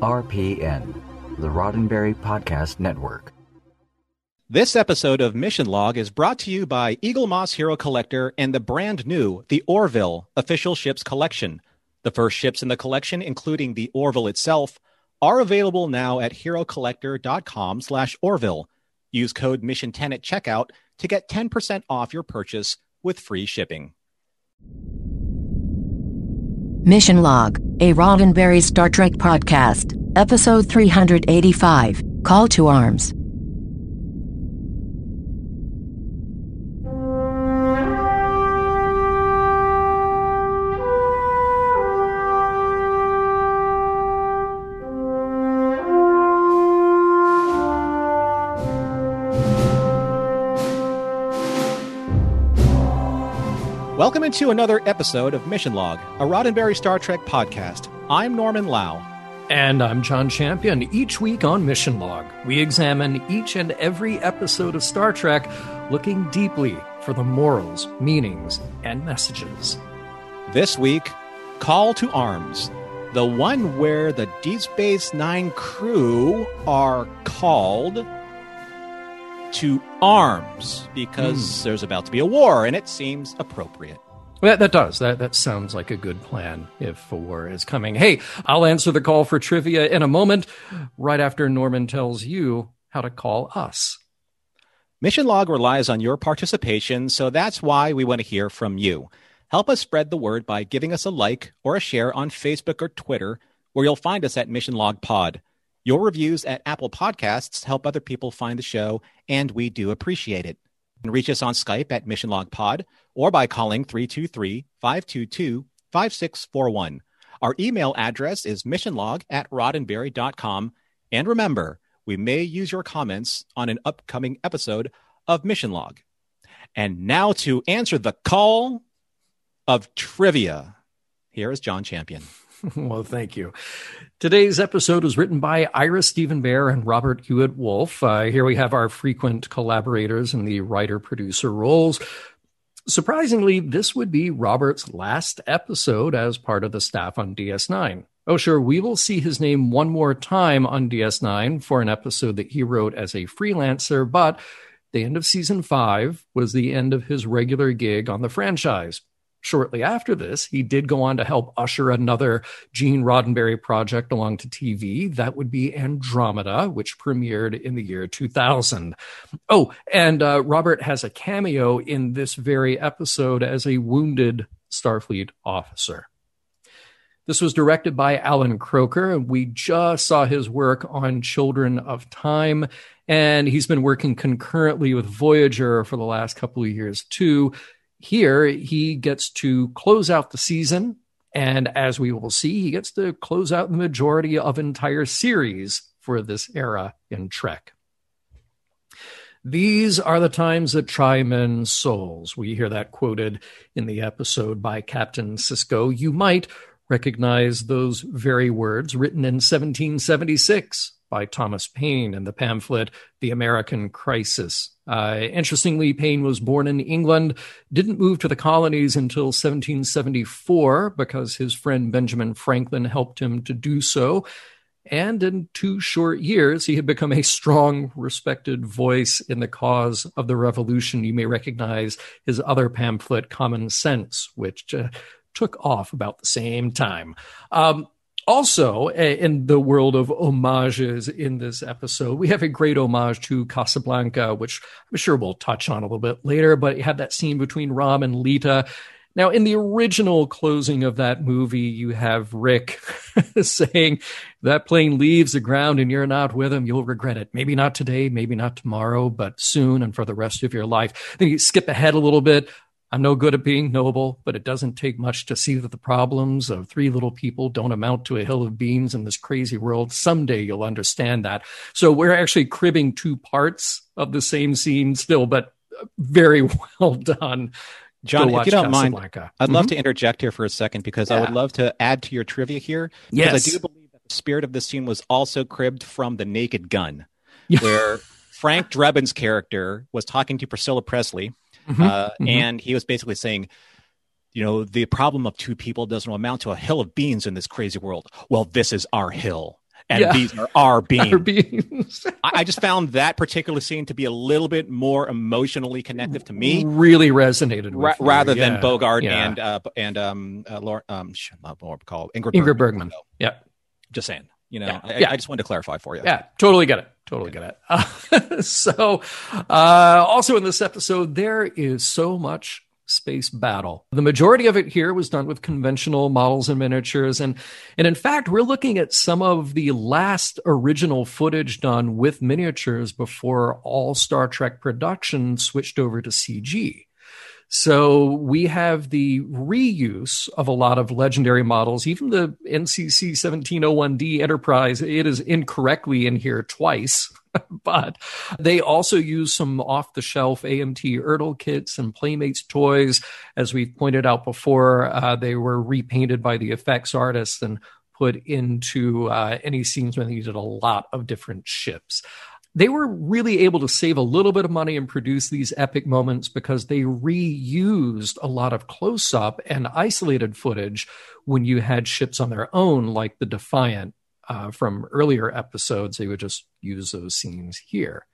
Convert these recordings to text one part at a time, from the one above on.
RPN, the Roddenberry Podcast Network. This episode of Mission Log is brought to you by Eaglemoss Hero Collector and the brand new The Orville Official Ships Collection. The first ships in the collection, including the Orville itself, are available now at herocollector.com slash Orville. Use code Mission10 at checkout to get 10% off your purchase with free shipping. Mission Log, a Roddenberry Star Trek podcast, episode 385, Call to Arms. Welcome into another episode of Mission Log, a Roddenberry Star Trek podcast. I'm Norman Lao. And I'm John Champion. Each week on Mission Log, we examine each and every episode of Star Trek, looking deeply for the morals, meanings, and messages. This week, Call to Arms, the one where the Deep Space Nine crew are called to arms because mm. there's about to be a war and it seems appropriate. That, that does. That, that sounds like a good plan if a war is coming. Hey, I'll answer the call for trivia in a moment, right after Norman tells you how to call us. Mission Log relies on your participation, so that's why we want to hear from you. Help us spread the word by giving us a like or a share on Facebook or Twitter, where you'll find us at Mission Log Pod. Your reviews at Apple Podcasts help other people find the show, and we do appreciate it. You can reach us on Skype at Mission Log Pod or by calling 323 522 5641. Our email address is missionlog at roddenberry.com. And remember, we may use your comments on an upcoming episode of Mission Log. And now to answer the call of trivia, here is John Champion. well, thank you. Today's episode was written by Ira Steven Behr and Robert Hewitt Wolfe. Uh, here we have our frequent collaborators in the writer producer roles. Surprisingly, this would be Robert's last episode as part of the staff on DS9. Oh, sure, we will see his name one more time on DS9 for an episode that he wrote as a freelancer, but the end of season five was the end of his regular gig on the franchise shortly after this, he did go on to help usher another Gene Roddenberry project along to TV. That would be Andromeda, which premiered in the year 2000. Oh, and uh, Robert has a cameo in this very episode as a wounded Starfleet officer. This was directed by Allan Kroeker, and we just saw his work on Children of Time. And he's been working concurrently with Voyager for the last couple of years, too here he gets to close out the season. And as we will see, he gets to close out the majority of entire series for this era in Trek. These are the times that try men's souls. We hear that quoted in the episode by Captain Sisko. You might recognize those very words written in 1776 by Thomas Paine in the pamphlet The American Crisis. Uh, interestingly, Paine was born in England, didn't move to the colonies until 1774 because his friend Benjamin Franklin helped him to do so. And in two short years, he had become a strong, respected voice in the cause of the revolution. You may recognize his other pamphlet, Common Sense, which uh, took off about the same time. Um, also, eh, in the world of homages in this episode, we have a great homage to Casablanca, which I'm sure we'll touch on a little bit later, but you have that scene between Rom and Leeta. Now, in the original closing of that movie, you have Rick saying, That plane leaves the ground and you're not with him, you'll regret it. Maybe not today, maybe not tomorrow, but soon and for the rest of your life. Then you skip ahead a little bit. I'm no good at being noble, but it doesn't take much to see that the problems of three little people don't amount to a hill of beans in this crazy world. Someday you'll understand that. So we're actually cribbing two parts of the same scene still, but very well done. John, if you don't mind, I'd mm-hmm. love to interject here for a second because yeah. I would love to add to your trivia here. Yes. Because I do believe that the spirit of the scene was also cribbed from The Naked Gun, where Frank Drebin's character was talking to Priscilla Presley Mm-hmm. Uh, mm-hmm. And he was basically saying, you know, the problem of two people doesn't amount to a hill of beans in this crazy world. Well, this is our hill. and Yeah. these are our beams. Our beams. I, I just found that particular scene to be a little bit more emotionally connective to me. really resonated with Ra- rather yeah. than Bogart Yeah. and uh, and um uh, Laura, um sh- not Laura called Ingrid, Ingrid Bergman. Yeah. Just saying, you know, Yeah. I, Yeah. I just wanted to clarify for you. Yeah, totally get it. Totally get it. Uh, so, uh, also in this episode, there is so much space battle. The majority of it here was done with conventional models and miniatures, and and in fact, we're looking at some of the last original footage done with miniatures before all Star Trek production switched over to CG. So we have the reuse of a lot of legendary models, even the NCC 1701D Enterprise. It is incorrectly in here twice, but they also use some off the shelf AMT Ertl kits and Playmates toys. As we've pointed out before, uh, they were repainted by the effects artists and put into uh, any scenes when they needed a lot of different ships they were really able to save a little bit of money and produce these epic moments because they reused a lot of close up and isolated footage when you had ships on their own, like the Defiant uh, from earlier episodes. They would just use those scenes here.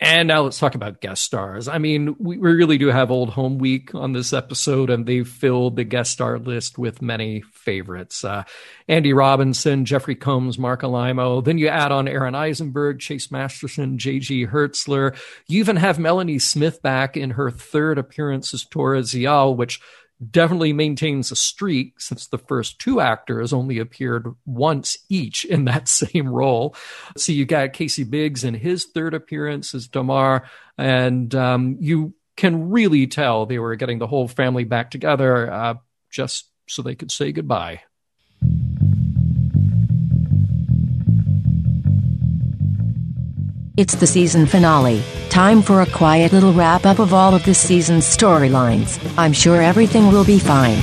And now let's talk about guest stars. I mean, we, really do have Old Home Week on this episode, and they've filled the guest star list with many favorites. Uh, Andy Robinson, Jeffrey Combs, Marc Alaimo. Then you add on Aron Eisenberg, Chase Masterson, J.G. Hertzler. You even have Melanie Smith back in her third appearance as Tora Ziyal, which definitely maintains a streak since the first two actors only appeared once each in that same role. So you got Casey Biggs in his third appearance as Damar, and um, you can really tell they were getting the whole family back together uh, just so they could say goodbye. It's the season finale. Time for a quiet little wrap up of all of this season's storylines. I'm sure everything will be fine.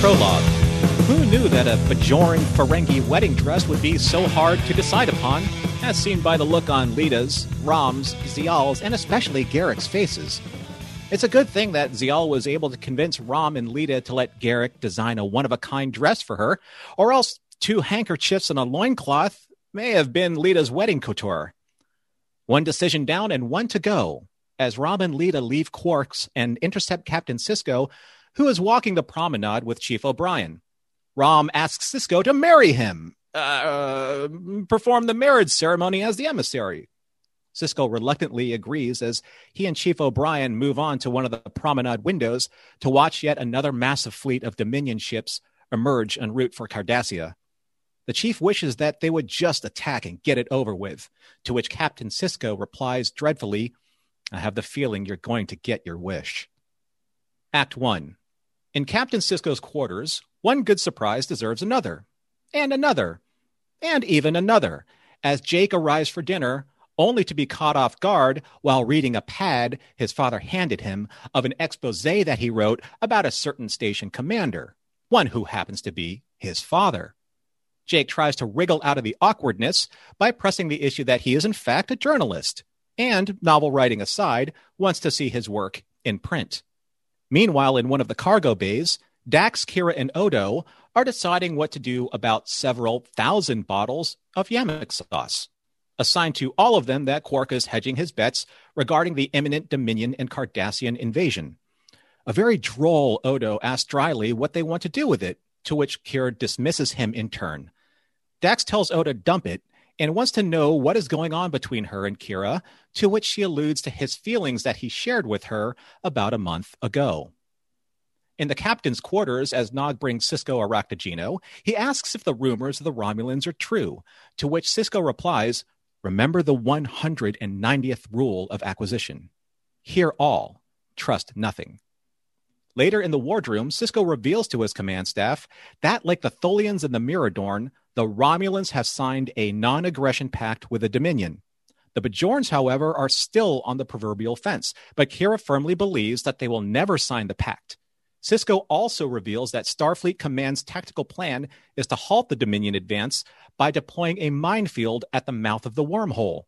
Prologue. Who knew that a Bajoran Ferengi wedding dress would be so hard to decide upon, as seen by the look on Leeta's, Rom's, Ziyal's, and especially Garak's faces? It's a good thing that Ziyal was able to convince Rom and Leeta to let Garak design a one of a kind dress for her, or else two handkerchiefs and a loincloth may have been Leeta's wedding couture. One decision down and one to go, as Rom and Leeta leave Quarks and intercept Captain Sisko, who is walking the promenade with Chief O'Brien. Rom asks Sisko to marry him, uh, perform the marriage ceremony as the emissary. Sisko reluctantly agrees as he and Chief O'Brien move on to one of the promenade windows to watch yet another massive fleet of Dominion ships emerge en route for Cardassia. The chief wishes that they would just attack and get it over with, to which Captain Sisko replies dreadfully, I have the feeling you're going to get your wish. Act 1. In Captain Sisko's quarters, one good surprise deserves another, and another, and even another, as Jake arrives for dinner, only to be caught off guard while reading a pad his father handed him of an expose that he wrote about a certain station commander, one who happens to be his father. Jake tries to wriggle out of the awkwardness by pressing the issue that he is, in fact, a journalist, and, novel writing aside, wants to see his work in print. Meanwhile, in one of the cargo bays, Dax, Kira, and Odo are deciding what to do about several thousand bottles of Yamok sauce, assigned to all of them that Quark is hedging his bets regarding the imminent Dominion and Cardassian invasion. A very droll Odo asks dryly what they want to do with it, to which Kira dismisses him in turn. Dax tells Odo dump it and wants to know what is going on between her and Kira, to which she alludes to his feelings that he shared with her about a month ago. In the captain's quarters, as Nog brings Sisko a he asks if the rumors of the Romulans are true, to which Sisko replies, Remember the 190th rule of acquisition. Hear all, trust nothing. Later in the wardroom, Sisko reveals to his command staff that, like the Tholians and the Miradorn, the Romulans have signed a non aggression pact with the Dominion. The Bajorans, however, are still on the proverbial fence, but Kira firmly believes that they will never sign the pact. Sisko also reveals that Starfleet Command's tactical plan is to halt the Dominion advance by deploying a minefield at the mouth of the wormhole.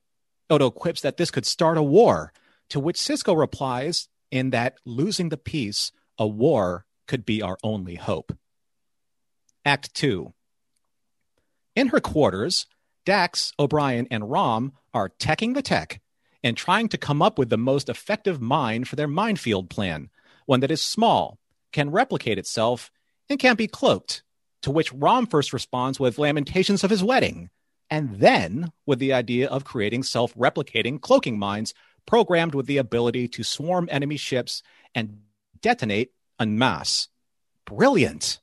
Odo quips that this could start a war, To which Sisko replies in that losing the peace, a war could be our only hope. Act 2. In her quarters, Dax, O'Brien, and Rom are teching the tech and trying to come up with the most effective mine for their minefield plan, one that is small, can replicate itself, and can't be cloaked. To which Rom first responds with lamentations of his wedding, and then with the idea of creating self replicating cloaking mines programmed with the ability to swarm enemy ships and detonate en masse. Brilliant.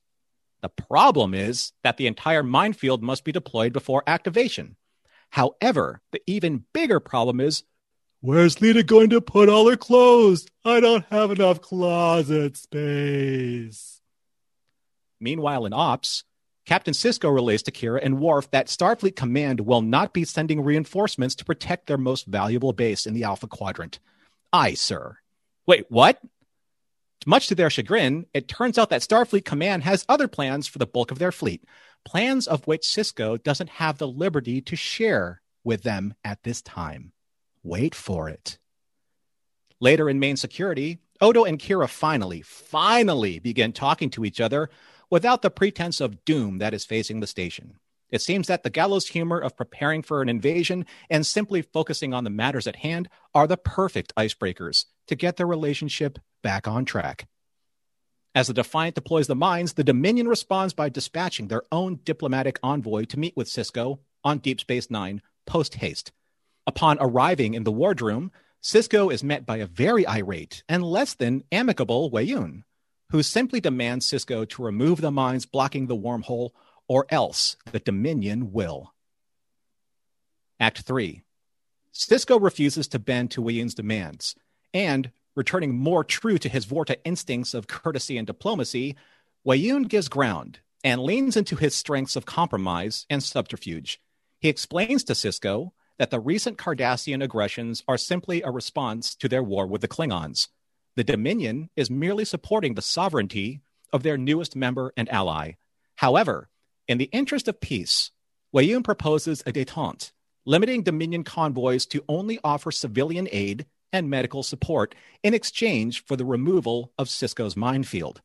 The problem is that the entire minefield must be deployed before activation. However, the even bigger problem is where's Leeta going to put all her clothes? I don't have enough closet space. Meanwhile, in Ops, Captain Sisko relays to Kira and Worf that Starfleet Command will not be sending reinforcements to protect their most valuable base in the Alpha Quadrant. Aye, sir. Wait, what? Much to their chagrin, it turns out that Starfleet Command has other plans for the bulk of their fleet, plans of which Sisko doesn't have the liberty to share with them at this time. Wait for it. Later in main security, Odo and Kira finally, finally begin talking to each other without the pretense of doom that is facing the station. It seems that the gallows humor of preparing for an invasion and simply focusing on the matters at hand are the perfect icebreakers to get their relationship back on track. As the Defiant deploys the mines, the Dominion responds by dispatching their own diplomatic envoy to meet with Sisko on Deep Space Nine post haste. Upon arriving in the wardroom, Sisko is met by a very irate and less than amicable Weyoun, who simply demands Sisko to remove the mines blocking the wormhole or else the Dominion will. Act 3. Sisko refuses to bend to Weyoun's demands, and, returning more true to his Vorta instincts of courtesy and diplomacy, Weyoun gives ground and leans into his strengths of compromise and subterfuge. He explains to Sisko that the recent Cardassian aggressions are simply a response to their war with the Klingons. The Dominion is merely supporting the sovereignty of their newest member and ally. However, in the interest of peace, Weyoun proposes a detente, limiting Dominion convoys to only offer civilian aid and medical support in exchange for the removal of Sisko's minefield.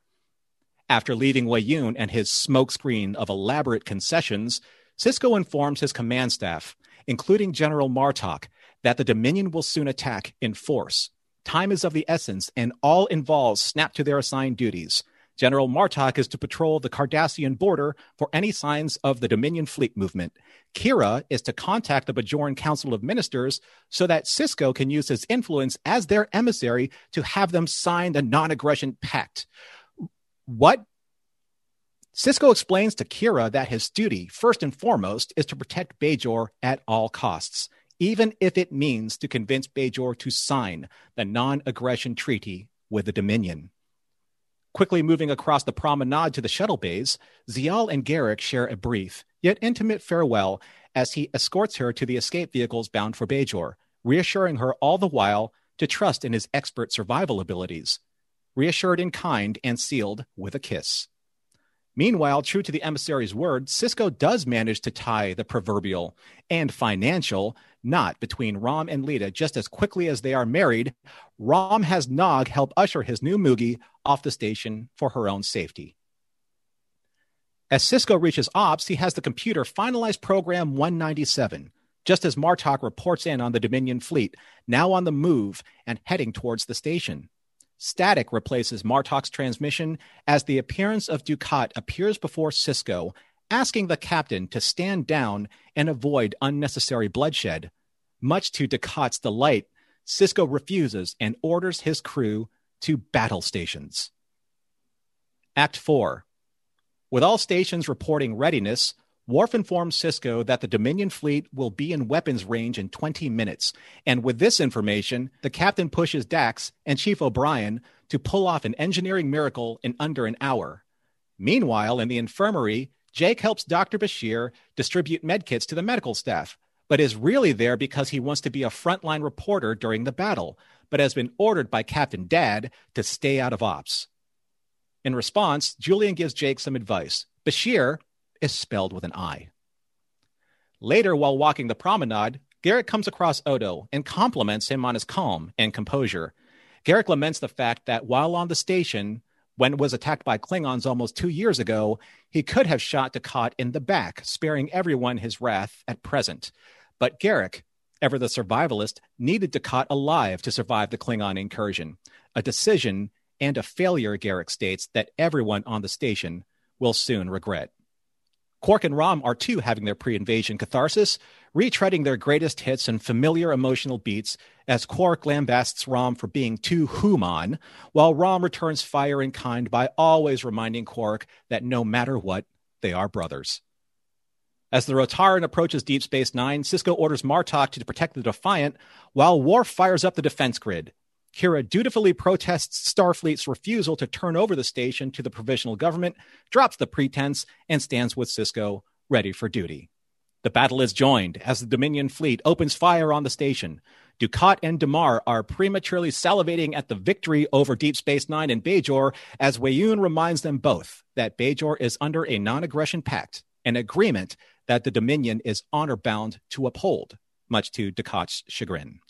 After leaving Weyoun and his smokescreen of elaborate concessions, Sisko informs his command staff, including General Martok, that the Dominion will soon attack in force. Time is of the essence, and all involved snap to their assigned duties. General Martok is to patrol the Cardassian border for any signs of the Dominion fleet movement. Kira is to contact the Bajoran Council of Ministers so that Sisko can use his influence as their emissary to have them sign the non aggression pact. What? Sisko explains to Kira that his duty, first and foremost, is to protect Bajor at all costs, even if it means to convince Bajor to sign the non aggression treaty with the Dominion. Quickly moving across the promenade to the shuttle bays, Ziyal and Garak share a brief, yet intimate farewell as he escorts her to the escape vehicles bound for Bajor, reassuring her all the while to trust in his expert survival abilities. Reassured in kind and sealed with a kiss. Meanwhile, true to the emissary's word, Sisko does manage to tie the proverbial and financial knot between Rom and Leeta just as quickly as they are married. Rom has Nog help usher his new Moogie off the station for her own safety. As Sisko reaches Ops, he has the computer finalize Program 197, just as Martok reports in on the Dominion fleet, now on the move and heading towards the station. Static replaces Martok's transmission as the appearance of Dukat appears before Sisko, asking the captain to stand down and avoid unnecessary bloodshed. Much to Dukat's delight, Sisko refuses and orders his crew to battle stations. Act 4. With all stations reporting readiness, Worf informs Sisko that the Dominion fleet will be in weapons range in 20 minutes. And with this information, the captain pushes Dax and Chief O'Brien to pull off an engineering miracle in under an hour. Meanwhile, in the infirmary, Jake helps Dr. Bashir distribute medkits to the medical staff, but is really there because he wants to be a frontline reporter during the battle, but has been ordered by Captain Dad to stay out of ops. In response, Julian gives Jake some advice. Bashir, is spelled with an I. Later, while walking the promenade, Garak comes across Odo and compliments him on his calm and composure. Garak laments the fact that while on the station, when was attacked by Klingons almost two years ago, he could have shot Dukat in the back, sparing everyone his wrath at present. But Garak, ever the survivalist, needed Dukat alive to survive the Klingon incursion, a decision and a failure, Garak states, that everyone on the station will soon regret. Quark and Rom are too having their pre invasion catharsis, retreading their greatest hits and familiar emotional beats as Quark lambasts Rom for being too human, while Rom returns fire in kind by always reminding Quark that no matter what, they are brothers. As the Rotarran approaches Deep Space Nine, Sisko orders Martok to protect the Defiant, while Worf fires up the defense grid. Kira dutifully protests Starfleet's refusal to turn over the station to the provisional government, drops the pretense, and stands with Sisko, ready for duty. The battle is joined as the Dominion fleet opens fire on the station. Dukat and Damar are prematurely salivating at the victory over Deep Space Nine and Bajor as Weyoun reminds them both that Bajor is under a non aggression pact, an agreement that the Dominion is honor bound to uphold, much to Dukat's chagrin.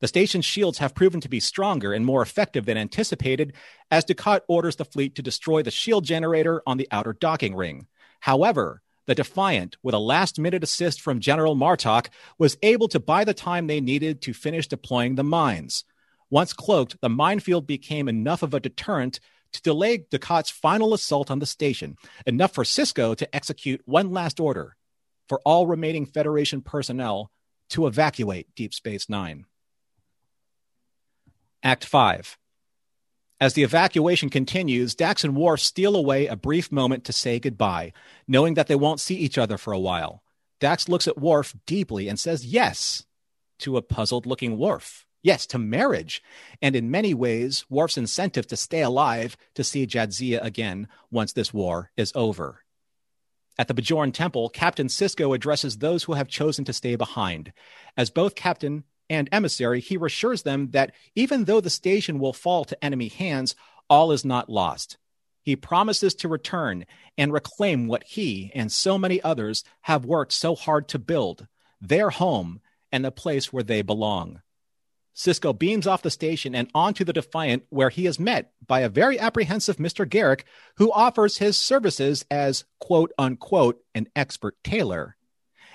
The station's shields have proven to be stronger and more effective than anticipated as Dukat orders the fleet to destroy the shield generator on the outer docking ring. However, the Defiant, with a last minute assist from General Martok, was able to buy the time they needed to finish deploying the mines. Once cloaked, the minefield became enough of a deterrent to delay Dukat's final assault on the station, enough for Sisko to execute one last order for all remaining Federation personnel to evacuate Deep Space Nine. Act 5. As the evacuation continues, Dax and Worf steal away a brief moment to say goodbye, knowing that they won't see each other for a while. Dax looks at Worf deeply and says yes to a puzzled looking Worf. Yes, to marriage. And in many ways, Worf's incentive to stay alive to see Jadzia again once this war is over. At the Bajoran Temple, Captain Sisko addresses those who have chosen to stay behind. As both Captain and emissary, he assures them that even though the station will fall to enemy hands, all is not lost. He promises to return and reclaim what he and so many others have worked so hard to build their home and the place where they belong. Sisko beams off the station and onto the Defiant, where he is met by a very apprehensive Mr. Garak, who offers his services as quote unquote an expert tailor.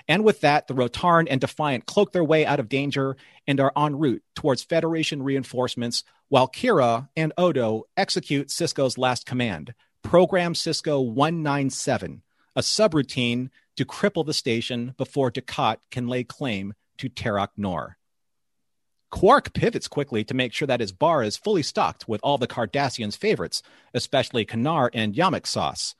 And with that, the Rotarran and Defiant cloak their way out of danger and are en route towards Federation reinforcements, while Kira and Odo execute Sisko's last command, Program Sisko 197, a subroutine to cripple the station before Dukat can lay claim to Terok Nor. Quark pivots quickly to make sure that his bar is fully stocked with all the Cardassians' favorites, especially Kanar and Yamok sauce.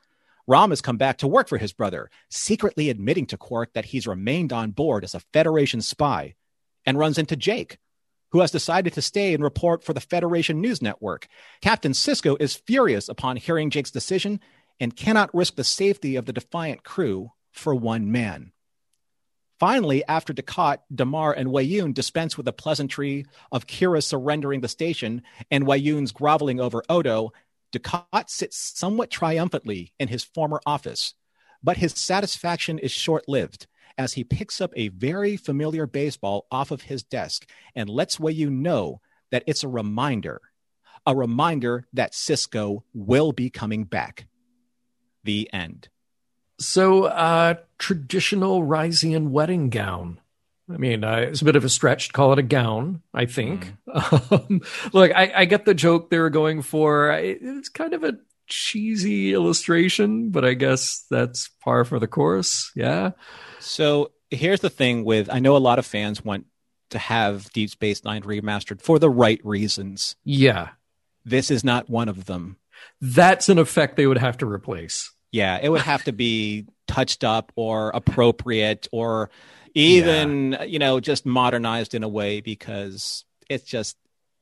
Rom has come back to work for his brother, secretly admitting to Quark that he's remained on board as a Federation spy, and runs into Jake, who has decided to stay and report for the Federation News Network. Captain Sisko is furious upon hearing Jake's decision and cannot risk the safety of the Defiant crew for one man. Finally, after Dukat, Damar, and Weyoun dispense with the pleasantry of Kira surrendering the station and Weyoun's groveling over Odo, Dukat sits somewhat triumphantly in his former office, but his satisfaction is short lived as he picks up a very familiar baseball off of his desk and lets Weyoun know that it's a reminder, a reminder that Sisko will be coming back. The end. So, uh, traditional Risian wedding gown. I mean, uh, it's a bit of a stretch to call it a gown, I think. Mm. Um, look, I, I, get the joke they were going for. It's kind of a cheesy illustration, but I guess that's par for the course. Yeah. So here's the thing with I know a lot of fans want to have Deep Space Nine remastered for the right reasons. Yeah. This is not one of them. That's an effect they would have to replace. Yeah, it would have to be touched up or appropriate or even yeah. you know just modernized in a way because it's just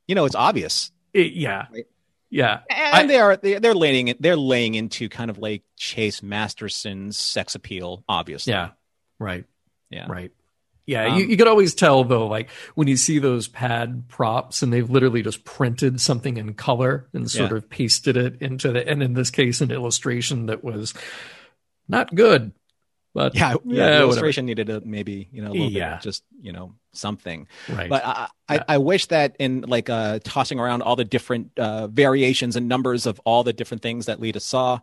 you know it's obvious. It, yeah. Right? yeah. And I, they are they're laying they're laying into kind of like chase masterson's sex appeal obviously. Yeah. Right. Yeah. Right. Yeah um, you, you could always tell though like when you see those pad props and they've literally just printed something in color and sort yeah. of pasted it into the and in this case an illustration that was not good But Yeah, yeah. yeah, the whatever. illustration needed a maybe you know a little Yeah. bit just you know something. right. But I, Yeah. I, I wish that in like uh, tossing around all the different uh, variations and numbers of all the different things that Leeta saw,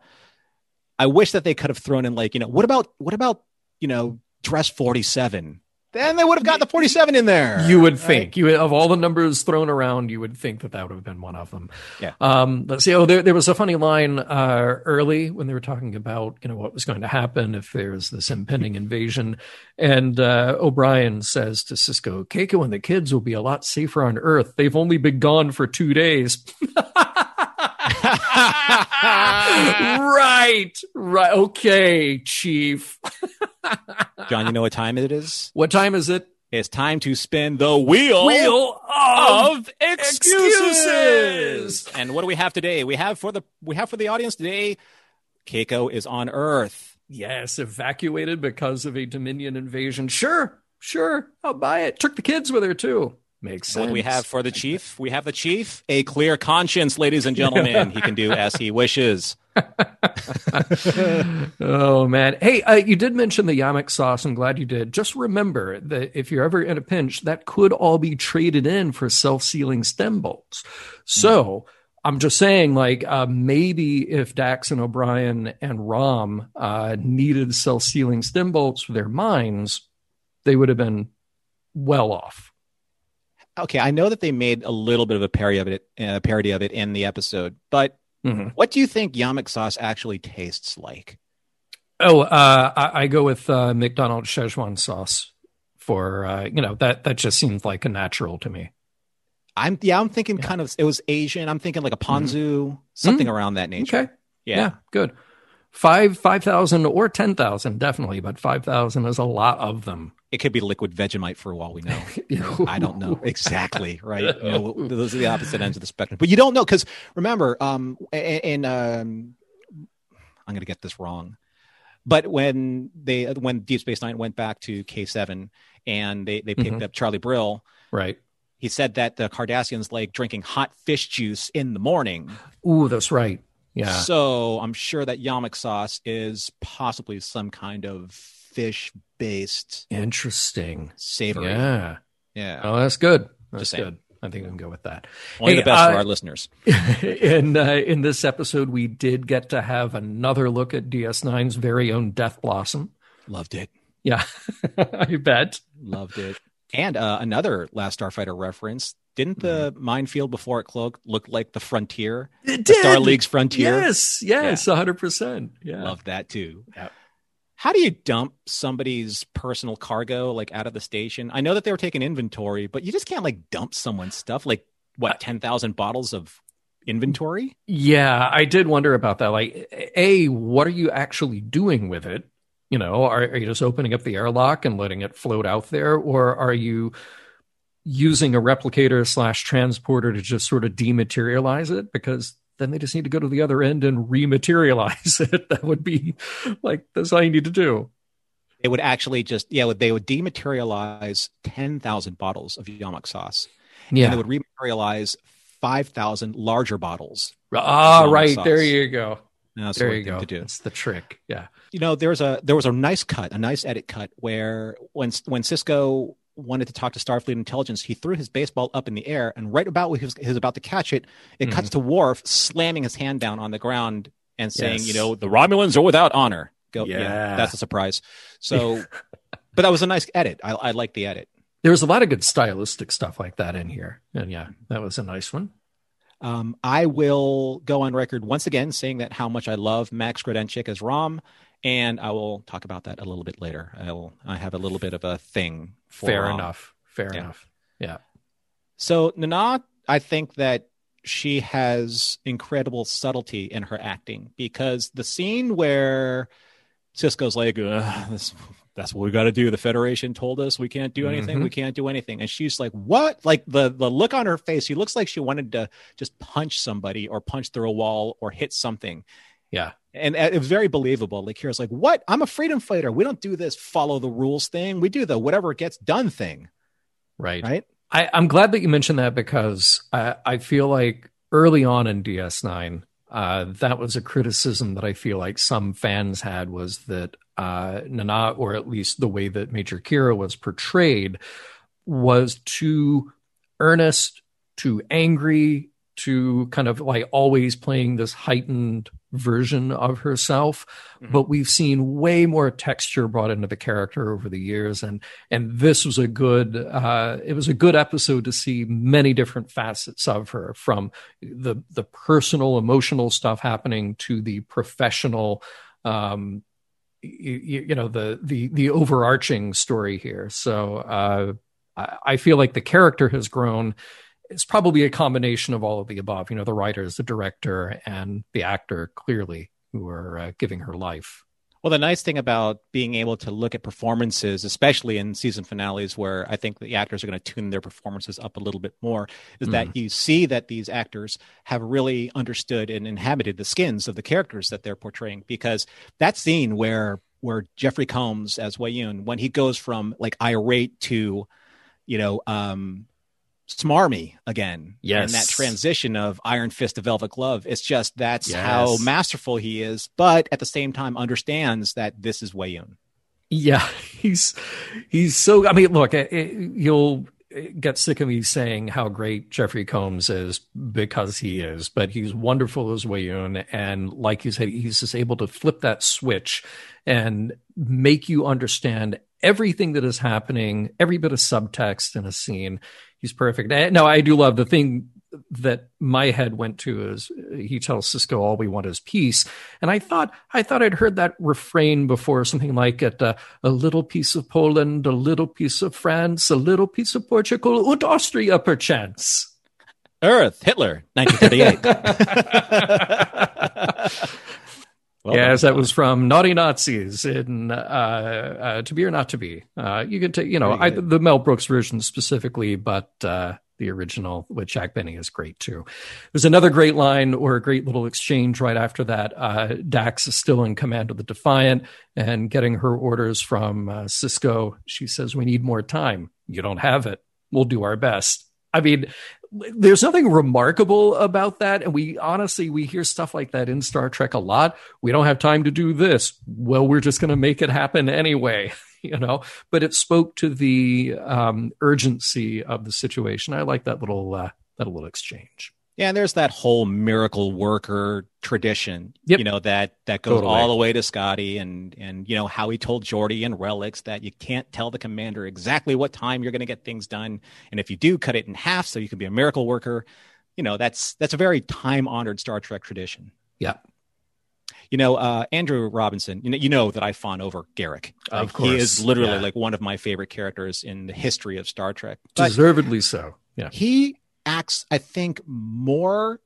I wish that they could have thrown in like you know what about what about you know dress forty seven? Then they would have got the forty seven in there. You would right? think you of all the numbers thrown around, you would think that that would have been one of them. Yeah. Um, let's see. Oh, there there was a funny line uh, early when they were talking about you know what was going to happen if there's this impending invasion, and uh, O'Brien says to Sisko, "Keiko and the kids will be a lot safer on Earth. They've only been gone for two days." right, right. Okay, Chief. John, you know what time it is? What time is it? It's time to spin the wheel, Wheel of of excuses. And what do we have today? We have for the we have for the audience today. Keiko is on Earth. Yes, evacuated because of a Dominion invasion. Sure, sure, I'll buy it. Took the kids with her too. Makes sense. What we have for the chief? We have the chief, a clear conscience, ladies and gentlemen. he can do as he wishes. oh man, hey, uh, you did mention the yamok sauce. I'm glad you did. Just remember that if you're ever in a pinch, that could all be traded in for self-sealing stem bolts. So. I'm just saying, like, uh, maybe if Dax and O'Brien and Rom uh, needed self sealing stem bolts for their mines, they would have been well off. Okay, I know that they made a little bit of a parody of it, uh, parody of it in the episode, but Mhm. what do you think yamok sauce actually tastes like? Oh, uh, I, I go with uh, McDonald's Szechuan sauce for uh, you know that that just seems like a natural to me. I'm yeah, I'm thinking Yeah. kind of it was Asian. I'm thinking like a ponzu, something around that nature. Okay, Yeah. yeah, good. Five five thousand or ten thousand definitely, but five thousand is a lot of them. It could be liquid Vegemite for all we know. I don't know exactly, right? You know, those are the opposite ends of the spectrum. But you don't know because remember, um, in um, I'm going to get this wrong, but when they when Deep Space Nine went back to K seven and they they picked Mhm. up Charlie Brill, Right. he said that the Cardassians like drinking hot fish juice in the morning. Ooh, that's right. Yeah. So I'm sure that yamok sauce is possibly some kind of fish based Interesting. savory. Yeah. Yeah. Oh, that's good. That's good. I think we can go with that. Only Hey, the best for uh, our listeners. in uh, in this episode, we did get to have another look at DS9's very own Death Blossom. Loved it. Yeah, I bet. Loved it. And uh, another Last Starfighter reference. Didn't the minefield before it cloaked look like the frontier? It The Star League's frontier? Yes, yes, hundred percent. Yeah. Loved that too. Yeah. How do you dump somebody's personal cargo like out of the station? I know that they were taking inventory, but you just can't like dump someone's stuff. Like what, ten thousand bottles of inventory? Yeah, I did wonder about that. Like, a, what are you actually doing with it? You know, are, are you just opening up the airlock and letting it float out there, or are you using a replicator slash transporter to just sort of dematerialize it? Because then they just need to go to the other end and rematerialize it. That would be like that's all you need to do. It would actually just yeah, they would dematerialize ten thousand bottles of yamok sauce. And Yeah. they would rematerialize five thousand larger bottles. Ah, right. sauce. There you go. There the you go. To do. That's the trick. Yeah. you know there was a there was a nice cut a nice edit cut where when when sisko wanted to talk to starfleet intelligence he threw his baseball up in the air and right about when he was, he was about to catch it it Mhm. cuts to Worf slamming his hand down on the ground and saying Yes. you know the romulans are without honor go yeah, Yeah. that's a surprise so but that was a nice edit i, I like the edit There was a lot of good stylistic stuff like that in here. And yeah, that was a nice one. Um, I will go on record once again saying that how much I love Max Grodenchik as Rom, and I will talk about that a little bit later. I will. I have a little bit of a thing. For Fair Rom. enough. Fair Yeah. enough. Yeah. So Nana, I think that she has incredible subtlety in her acting because the scene where Sisko's like, "Ugh, this, "That's what we got to do." The Federation told us we can't do anything. Mhm. We can't do anything, and she's like, "What?" Like the the look on her face, she looks like she wanted to just punch somebody or punch through a wall or hit something. Yeah. And uh, it was very believable. Like here's like, "What? I'm a freedom fighter. We don't do this follow the rules thing. We do the whatever gets done thing." Right. Right? I, I'm glad that you mentioned that because I, I feel like early on in DS9, uh, that was a criticism that I feel like some fans had was that uh, Nana, or at least the way that Major Kira was portrayed, was too earnest, too angry, to kind of like always playing this heightened version of herself mm-hmm. but we've seen way more texture brought into the character over the years and and this was a good uh it was a good episode to see many different facets of her from the the personal emotional stuff happening to the professional um you, you know the the the overarching story here so uh I, I feel like the character has grown it's probably a combination of all of the above. You know, the writers, the director, and the actor clearly who are uh, giving her life. Well, the nice thing about being able to look at performances, especially in season finales, where I think the actors are going to tune their performances up a little bit more, is mm. that you see that these actors have really understood and inhabited the skins of the characters that they're portraying. Because that scene where where Jeffrey Combs as Weyoun, when he goes from like irate to, you know, um, smarmy again. Yes. And that transition of Iron Fist to Velvet Glove. It's just that's yes. how masterful he is, but at the same time understands that this is Weyoun. Yeah, he's he's so. I mean, look, it, it, you'll get sick of me saying how great Jeffrey Combs is because he is, but he's wonderful as Weyoun, and like you said, he's just able to flip that switch and make you understand everything that is happening, every bit of subtext in a scene he's perfect. No, I do love the thing that my head went to is he tells Sisko all we want is peace, and I thought I thought I'd heard that refrain before, something like it, uh, a little piece of Poland, a little piece of France, a little piece of Portugal, and Austria perchance. Earth, Hitler, 1938. Well, yes, that was from Naughty Nazis in uh, uh, To Be or Not to Be. Uh, you can take, you know, I, the Mel Brooks version specifically, but uh, the original with Jack Benny is great too. There's another great line or a great little exchange right after that. Uh, Dax is still in command of the Defiant and getting her orders from uh, Sisko. She says, "We need more time. You don't have it. We'll do our best." I mean, there's nothing remarkable about that. And we honestly, we hear stuff like that in Star Trek a lot. We don't have time to do this. Well, we're just going to make it happen anyway, you know, but it spoke to the um, urgency of the situation. I like that little, uh, that little exchange. Yeah, and there's that whole miracle worker tradition, yep. you know, that that goes totally. all the way to Scotty and and you know how he told Geordi and Relics that you can't tell the commander exactly what time you're going to get things done, and if you do, cut it in half so you can be a miracle worker. You know, that's that's a very time honored Star Trek tradition. Yeah. You know, uh, Andrew Robinson. You know, you know that I fawn over Garak. Like, of course, he is literally yeah. like one of my favorite characters in the history of Star Trek. But Deservedly so. Yeah. He acts, I think, more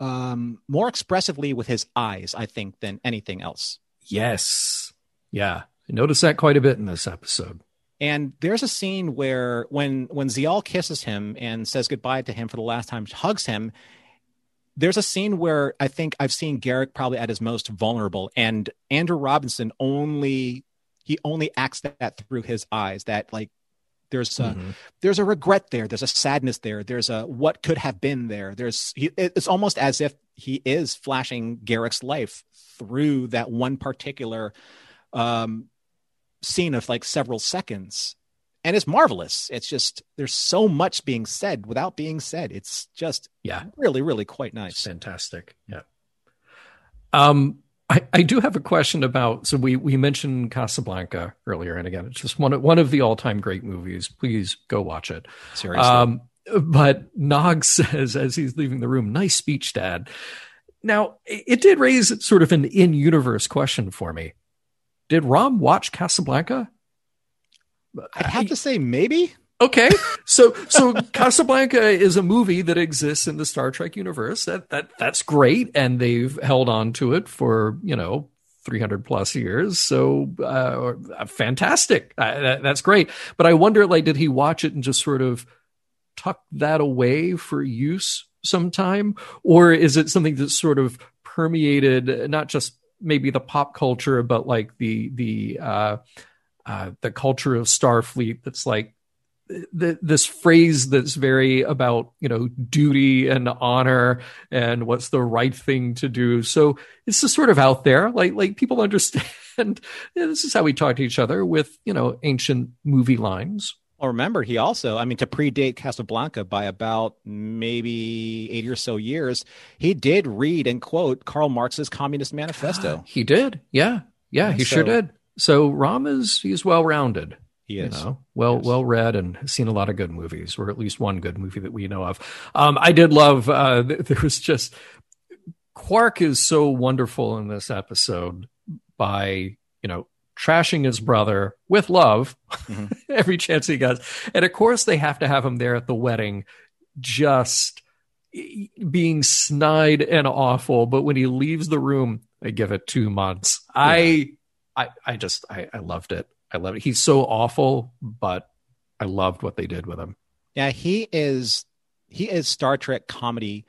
um, more expressively with his eyes, I think, than anything else. Yes. Yeah. I noticed that quite a bit in this episode. And there's a scene where when when Ziyal kisses him and says goodbye to him for the last time, hugs him. There's a scene where I think I've seen Garak probably at his most vulnerable, and Andrew Robinson only he only acts that, that through his eyes. That like there's a, mm-hmm. there's a regret there. There's a sadness there. There's a what could have been there. There's he, it's almost as if he is flashing Garak's life through that one particular um, scene of like several seconds, and it's marvelous. It's just there's so much being said without being said. It's just yeah, really, really quite nice. It's fantastic. Yeah. Um, I, I do have a question about so we we mentioned Casablanca earlier, and again, it's just one of one of the all time great movies. Please go watch it. Seriously. Um, but Nog says as he's leaving the room, "Nice speech, Dad." Now, it did raise sort of an in universe question for me. Did Rom watch Casablanca? I'd have to say maybe. Okay, so so Casablanca is a movie that exists in the Star Trek universe. That that that's great, and they've held on to it for you know 300 plus years. So uh, fantastic, uh, that, that's great. But I wonder, like, did he watch it and just sort of tuck that away for use sometime, or is it something that's sort of permeated not just maybe the pop culture, but like the the uh, uh, the culture of Starfleet that's like th- this phrase that's very about you know duty and honor and what's the right thing to do so it's just sort of out there like like people understand yeah, this is how we talk to each other with you know ancient movie lines. Well, remember, he also, I mean, to predate Casablanca by about maybe 80 or so years, he did read and quote Karl Marx's Communist Manifesto. He did. Yeah. Yeah, And he sure did. So Rom is he's well rounded. He You know, well Yes. well read and seen a lot of good movies, or at least one good movie that we know of. Um, I did love. Uh, there was just Quark is so wonderful in this episode by you know trashing his brother with love Mhm. every chance he gets, and of course they have to have him there at the wedding, just being snide and awful. But when he leaves the room, they give it two months. I, I, I just I, I loved it. I love it. He's so awful, but I loved what they did with him. Yeah, he is he is Star Trek comedy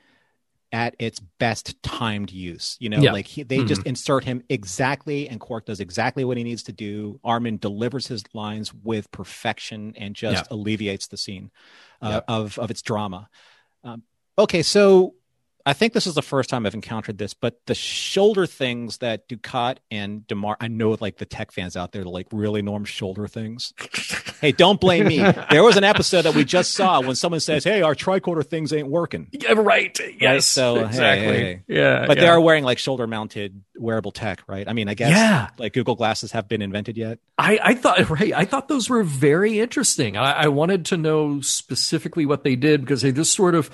at its best timed use. You know, Yeah. like he, they just insert him exactly, and Quark does exactly what he needs to do. Armin delivers his lines with perfection and just alleviates the scene uh, of of its drama. Um, okay, so I think this is the first time I've encountered this, but the shoulder things that Dukat and Damar, I know like the tech fans out there like really norm shoulder things. hey, don't blame me. There was an episode that we just saw when someone says, "Hey, our tricorder things ain't working," Yeah, right. Yes, so, hey, exactly. hey, hey. Yeah, but yeah. they are wearing like shoulder-mounted wearable tech, right? I mean, I guess Yeah. like Google glasses have been invented yet. I, I thought right. I thought those were very interesting. I, I wanted to know specifically what they did because they just sort of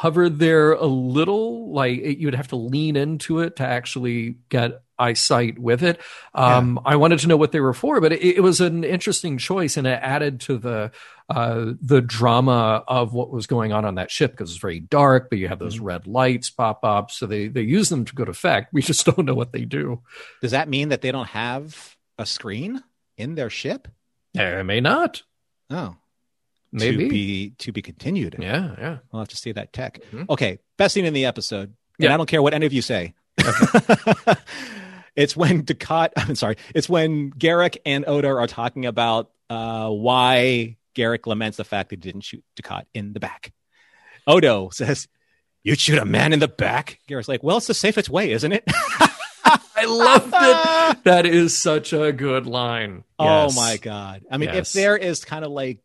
hovered there a little. Like it, you'd have to lean into it to actually get eyesight with it. Um, I wanted to know what they were for, but it, it was an interesting choice, and it added to the uh, the drama of what was going on on that ship because it's very dark. But you have those red lights pop up, so they they use them to good effect. We just don't know what they do. Does that mean that they don't have a screen in their ship? Yeah, it may not. Oh, Maybe. to be to be continued. Yeah, yeah. We'll have to see that tech. Mhm. Okay, best scene in the episode. And Yeah. I don't care what any of you say. it's when Dukat, I'm sorry, it's when Garak and Odo are talking about uh, why Garak laments the fact that he didn't shoot Dukat in the back. Odo says, You'd shoot a man in the back? Garak's like, Well, it's the safest way, isn't it? I loved it. That is such a good line. Oh Yes. my god! I mean, Yes. if there is kind of like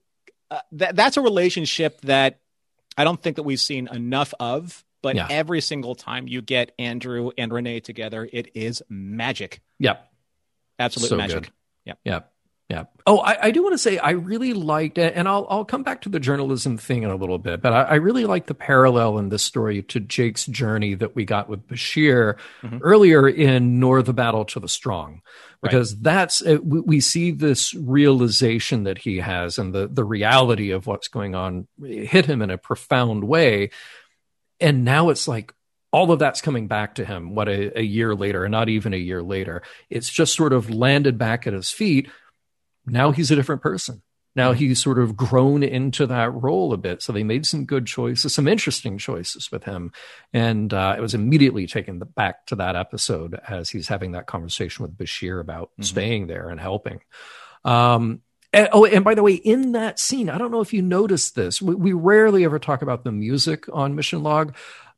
uh, that, that's a relationship that I don't think that we've seen enough of. But Yeah. every single time you get Andrew and Renee together, it is magic, Yep. absolute So magic. good. Yep. Yeah. Oh, I, I do want to say I really liked, and I'll I'll come back to the journalism thing in a little bit, but I, I really like the parallel in this story to Jake's journey that we got with Bashir Mhm. earlier in Nor the Battle to the Strong, because that's uh, we, we see this realization that he has and the the reality of what's going on hit him in a profound way, and now it's like all of that's coming back to him what a, a year later and not even a year later it's just sort of landed back at his feet now he's a different person now he's sort of grown into that role a bit so they made some good choices some interesting choices with him and uh, it was immediately taken back to that episode as he's having that conversation with bashir about Mhm. staying there and helping um, and- oh, and by the way, in that scene, I don't know if you noticed this. We, we rarely ever talk about the music on Mission Log,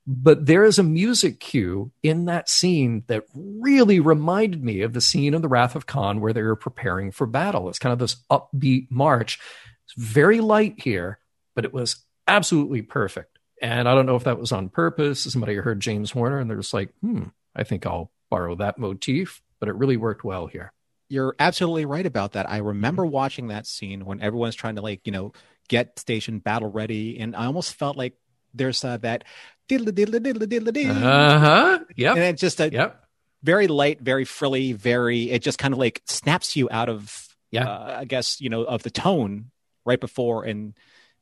but there is a music cue in that scene that really reminded me of the scene in The Wrath of Khan where they were preparing for battle. It's kind of this upbeat march. It's very light here, but it was absolutely perfect. And I don't know if that was on purpose. Somebody heard James Horner and they're just like, hmm, I think I'll borrow that motif, but it really worked well here. You're absolutely right about that. I remember watching that scene when everyone's trying to like you know get station battle ready, and I almost felt like there's uh, that diddle diddle diddle diddle diddle, Uh huh. Yeah. And it's just a Yep. very light, very frilly, very. It just kind of like snaps you out of, Yeah. uh, I guess you know, of the tone right before and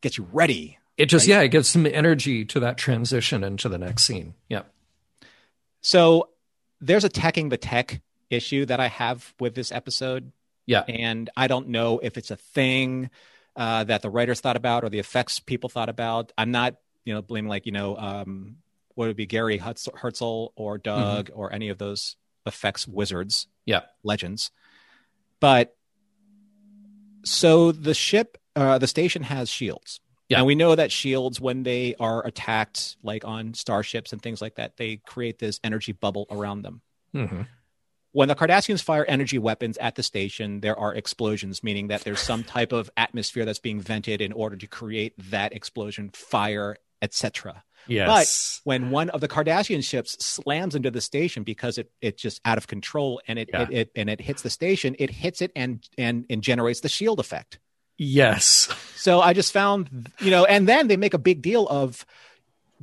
gets you ready. It just, Right? yeah, it gives some energy to that transition into the next scene. Yep. So there's attacking the tech issue that I have with this episode, Yeah. and I don't know if it's a thing uh, that the writers thought about or the effects people thought about. I'm not, you know, blaming like you know, um, what would it be Gary Hutz- Herzl or Doug or any of those effects wizards. Yeah. legends. But so the ship, uh, the station has shields. Yeah. And we know that shields, when they are attacked, like on starships and things like that, they create this energy bubble around them. hmm when the Cardassians fire energy weapons at the station, there are explosions, meaning that there's some type of atmosphere that's being vented in order to create that explosion, fire, etc. Yes. But when one of the Cardassian ships slams into the station because it it's just out of control and it, Yeah. it, it and it hits the station, it hits it and and and generates the shield effect. yes. So I just found, you know, and then they make a big deal of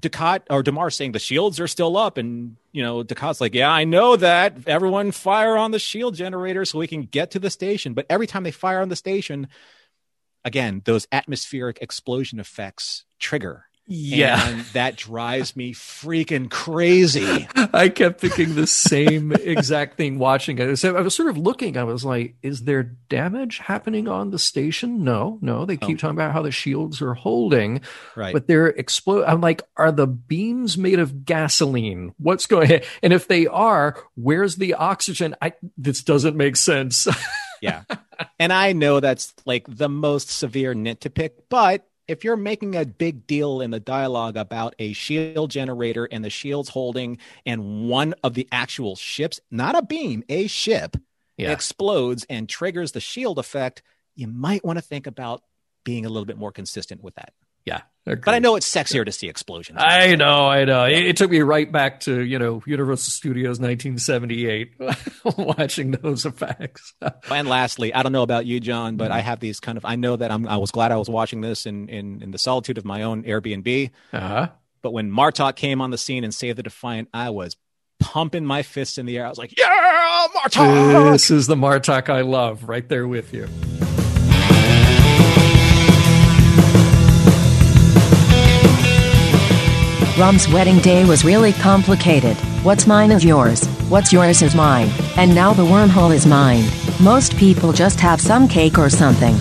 Dukat or Damar saying the shields are still up, and you know, Dukat's like, yeah, I know that. Everyone fire on the shield generator so we can get to the station. But every time they fire on the station, again, those atmospheric explosion effects trigger. Yeah. And that drives me freaking crazy. I kept thinking the same exact thing watching it. So I was sort of looking, I was like, is there damage happening on the station? No, no. They keep Oh. talking about how the shields are holding, Right. but they're explode. I'm like, are the beams made of gasoline? What's going on? And if they are, where's the oxygen? I this doesn't make sense. Yeah. and I know that's like the most severe nit to pick, but if you're making a big deal in the dialogue about a shield generator and the shields holding and one of the actual ships, not a beam, a ship Yeah. explodes and triggers the shield effect, you might want to think about being a little bit more consistent with that. Yeah. But I know it's sexier to see explosions. I know, I know. It, it took me right back to, you know, Universal Studios 1978 watching those effects. And lastly, I don't know about you, John, Mm-hmm. but I have these kind of I know that I'm I was glad I was watching this in in, in the solitude of my own Airbnb. Uh-huh. But when Martok came on the scene and saved the Defiant, I was pumping my fists in the air. I was like, "Yeah, Martok!" This is the Martok I love, right there with you. Rom's wedding day was really complicated. What's mine is yours. What's yours is mine. And now the wormhole is mine. Most people just have some cake or something.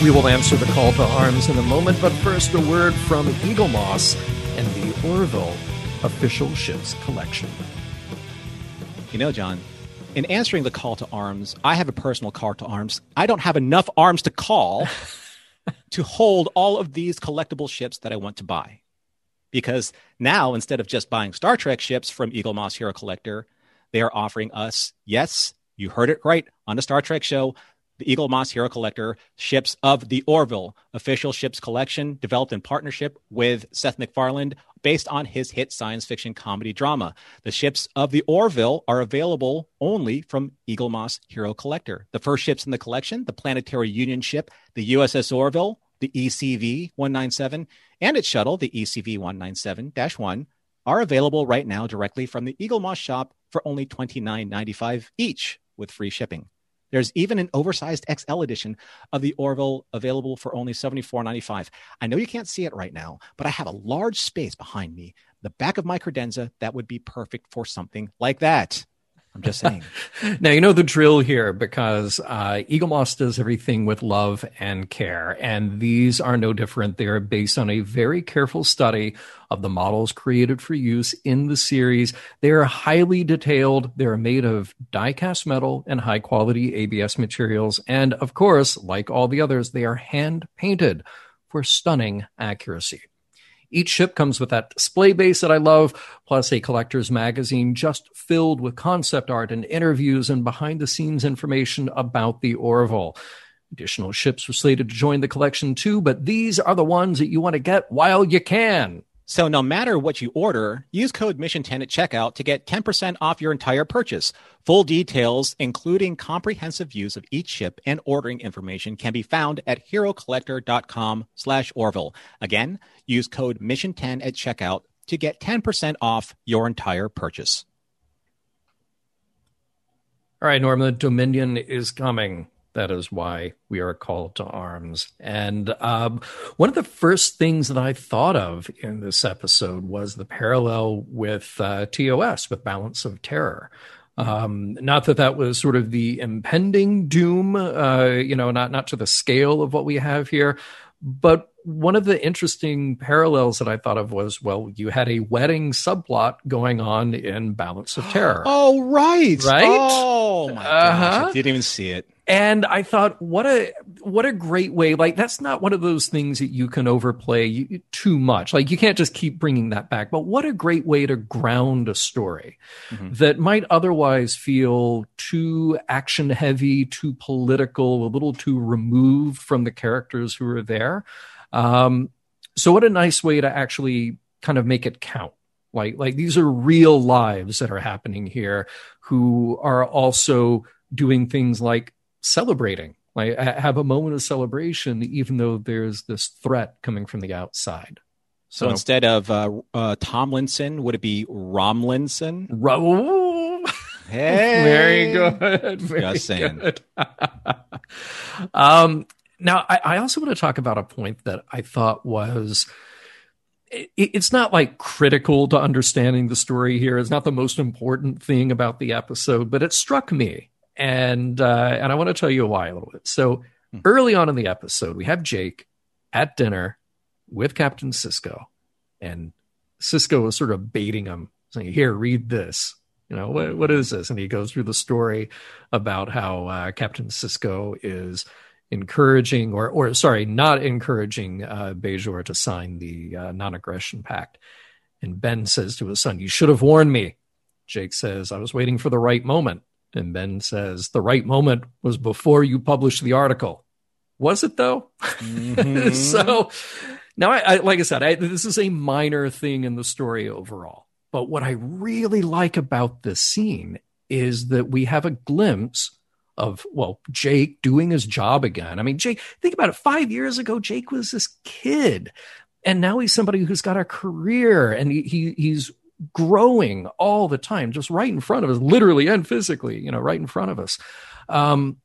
We will answer the call to arms in a moment, but first a word from Eaglemoss and the Orville official ships collection. You know, John, in answering the call to arms, I have a personal call to arms. I don't have enough arms to call to hold all of these collectible ships that I want to buy. Because now, instead of just buying Star Trek ships from Eaglemoss Hero Collector, they are offering us, yes, you heard it right on the Star Trek show, the Eaglemoss Hero Collector ships of the Orville official ships collection, developed in partnership with Seth MacFarlane, based on his hit science fiction comedy drama. The ships of the Orville are available only from Eaglemoss Hero Collector. The first ships in the collection, the Planetary Union ship, the USS Orville, the ECV 197, and its shuttle, the ECV 197 1, are available right now directly from the Eaglemoss shop for only $29.95 each with free shipping. There's even an oversized XL edition of the Orville available for only $74.95. I know you can't see it right now, but I have a large space behind me, the back of my credenza, that would be perfect for something like that. I'm just saying. Now, you know the drill here because uh, Eaglemoss does everything with love and care. And these are no different. They are based on a very careful study of the models created for use in the series. They are highly detailed. They're made of die cast metal and high quality ABS materials. And of course, like all the others, they are hand painted for stunning accuracy. Each ship comes with that display base that I love, plus a collector's magazine just filled with concept art and interviews and behind the scenes information about the Orville. Additional ships were slated to join the collection too, but these are the ones that you want to get while you can. So no matter what you order, use code Mission10 at checkout to get 10% off your entire purchase. Full details, including comprehensive views of each ship and ordering information, can be found at herocollector.com slash Orville. Again, use code Mission10 at checkout to get 10% off your entire purchase. All right, Norma, Dominion is coming. That is why we are called to arms. And um, one of the first things that I thought of in this episode was the parallel with uh, TOS, with Balance of Terror. Um, not that that was sort of the impending doom, uh, you know, not not to the scale of what we have here, but one of the interesting parallels that I thought of was well, you had a wedding subplot going on in Balance of Terror. Oh, right. Right? Oh, my gosh. Uh-huh. I didn't even see it. And I thought, what a what a great way! Like that's not one of those things that you can overplay you- too much. Like you can't just keep bringing that back. But what a great way to ground a story Mhm. that might otherwise feel too action heavy, too political, a little too removed from the characters who are there. Um, so what a nice way to actually kind of make it count. Like like these are real lives that are happening here, who are also doing things like celebrating, like have a moment of celebration, even though there's this threat coming from the outside. So instead of uh, uh, Tomlinson, would it be Romlinson? Ro- Hey. very good. Very Just saying. good. um, now, I, I also want to talk about a point that I thought was. it- It's not like critical to understanding the story here. It's not the most important thing about the episode, but it struck me, and uh, and I want to tell you why a little bit. So Hmm. early on in the episode, we have Jake at dinner with Captain Sisko, and Sisko is sort of baiting him, saying, "Here, read this." You know what? What is this? And he goes through the story about how uh, Captain Sisko is encouraging, or or sorry, not encouraging uh, Bajor to sign the uh, non-aggression pact. And Ben says to his son, "You should have warned me." Jake says, "I was waiting for the right moment." And Ben says, "The right moment was before you published the article." Was it though? Mhm. so now, I, I like I said, I, this is a minor thing in the story overall. But what I really like about this scene is that we have a glimpse of well, Jake doing his job again. I mean, Jake, think about it. Five years ago, Jake was this kid, and now he's somebody who's got a career, and he, he he's growing all the time, just right in front of us, literally and physically, you know, right in front of us. Um,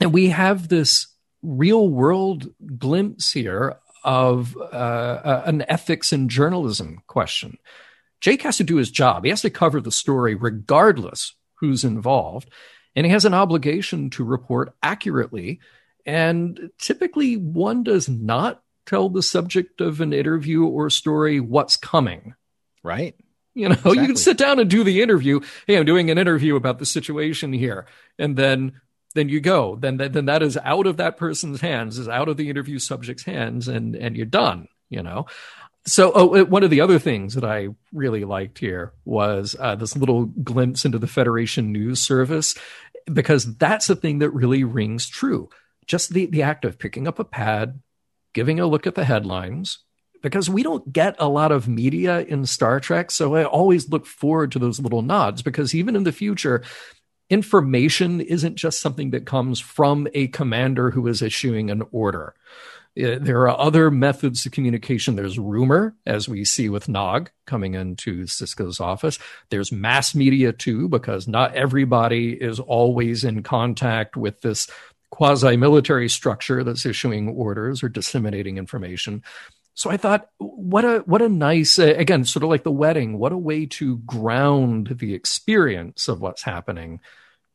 and we have this real world glimpse here of uh, uh, an ethics and journalism question. Jake has to do his job. He has to cover the story regardless who's involved. And he has an obligation to report accurately. And typically, one does not tell the subject of an interview or story what's coming. Right. You know, you can sit down and do the interview. Hey, I'm doing an interview about the situation here. And then then you go. Then then that is out of that person's hands, is out of the interview subject's hands, and and you're done, you know. So oh, uh, one of the other things that I really liked here was uh, this little glimpse into the Federation News Service, because that's the thing that really rings true. Just the the act of picking up a pad, giving a look at the headlines, because we don't get a lot of media in Star Trek. So I always look forward to those little nods because even in the future, information isn't just something that comes from a commander who is issuing an order. Uh, There are other methods of communication. There's rumor, as we see with Nog coming into Sisko's office. There's mass media too, because not everybody is always in contact with this quasi military structure that's issuing orders or disseminating information. So I thought, what a what a nice uh, again, sort of like the wedding. What a way to ground the experience of what's happening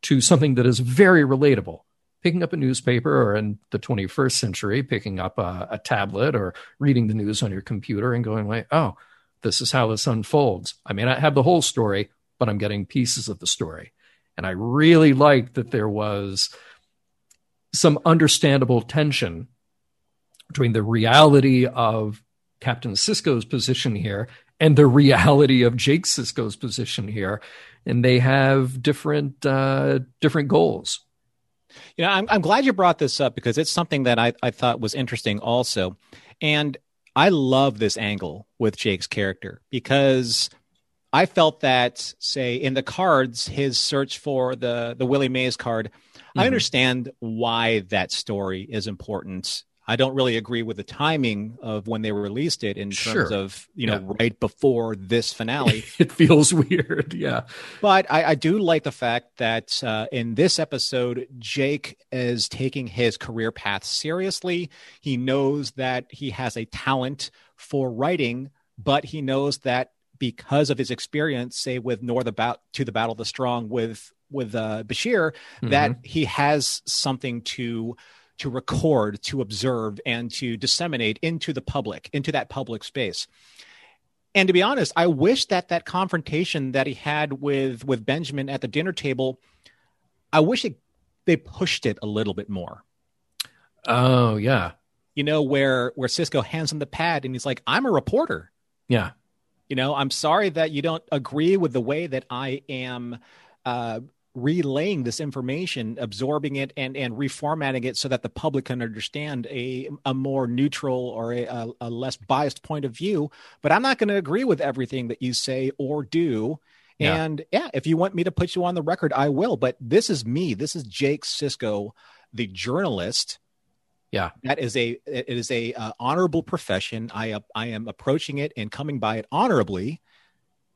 to something that is very relatable. Picking up a newspaper, or in the 21st century, picking up a, a tablet or reading the news on your computer and going like, "Oh, this is how this unfolds." I may not have the whole story, but I'm getting pieces of the story, and I really liked that there was some understandable tension between the reality of Captain Sisko's position here and the reality of Jake Sisko's position here, and they have different uh, different goals. You know, I'm, I'm glad you brought this up because it's something that I, I thought was interesting also. And I love this angle with Jake's character because I felt that, say, in the cards, his search for the, the Willie Mays card, I Mhm. understand why that story is important. I don't really agree with the timing of when they released it in terms Sure. of, you know, Yeah. right before this finale. It feels weird, yeah. But I, I do like the fact that uh, in this episode, Jake is taking his career path seriously. He knows that he has a talent for writing, but he knows that because of his experience, say with North about to the Battle of the Strong with with uh, Bashir, that he has something to to record, to observe, and to disseminate into the public, into that public space. And to be honest, I wish that that confrontation that he had with with Benjamin at the dinner table, I wish it, they pushed it a little bit more. Oh yeah, you know where where Sisko hands him the pad and he's like, "I'm a reporter." Yeah, you know, I'm sorry that you don't agree with the way that I am uh, relaying this information, absorbing it, and and reformatting it so that the public can understand a a more neutral or a, a, less biased point of view. But I'm not going to agree with everything that you say or do. Yeah. And yeah, if you want me to put you on the record, I will. But this is me. This is Jake Sisko, the journalist. Yeah, that is a it is a uh, honorable profession. I uh, I am approaching it and coming by it honorably.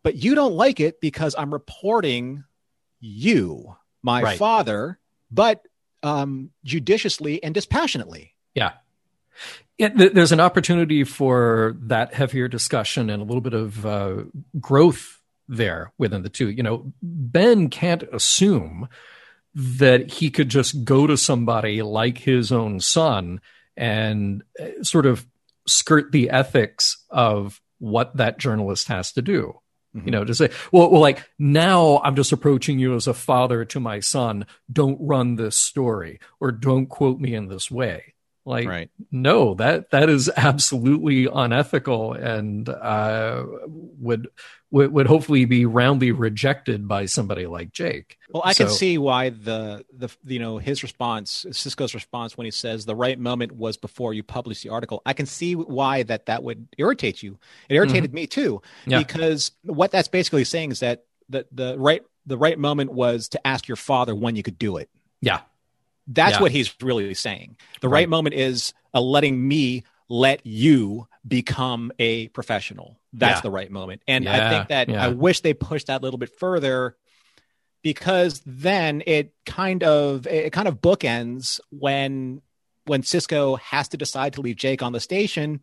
But you don't like it because I'm reporting you, my right. father, but um, judiciously and dispassionately. Yeah. th- there's an opportunity for that heavier discussion and a little bit of uh, growth there within the two. You know, Ben can't assume that he could just go to somebody like his own son and uh, sort of skirt the ethics of what that journalist has to do. Mm-hmm. You know, to say, well, well, like now I'm just approaching you as a father to my son. Don't run this story or don't quote me in this way. Like, right. no, that that is absolutely unethical and uh, would, would would hopefully be roundly rejected by somebody like Jake. Well, I so, can see why the the you know his response, Sisko's response when he says the right moment was before you published the article. I can see why that that would irritate you. It irritated mm-hmm. me too yeah. because what that's basically saying is that the the right the right moment was to ask your father when you could do it. Yeah. That's yeah. what he's really saying. The right, right moment is uh, letting me let you become a professional. That's yeah. the right moment. And yeah. I think that I wish they pushed that a little bit further because then it kind of it kind of bookends when when Sisko has to decide to leave Jake on the station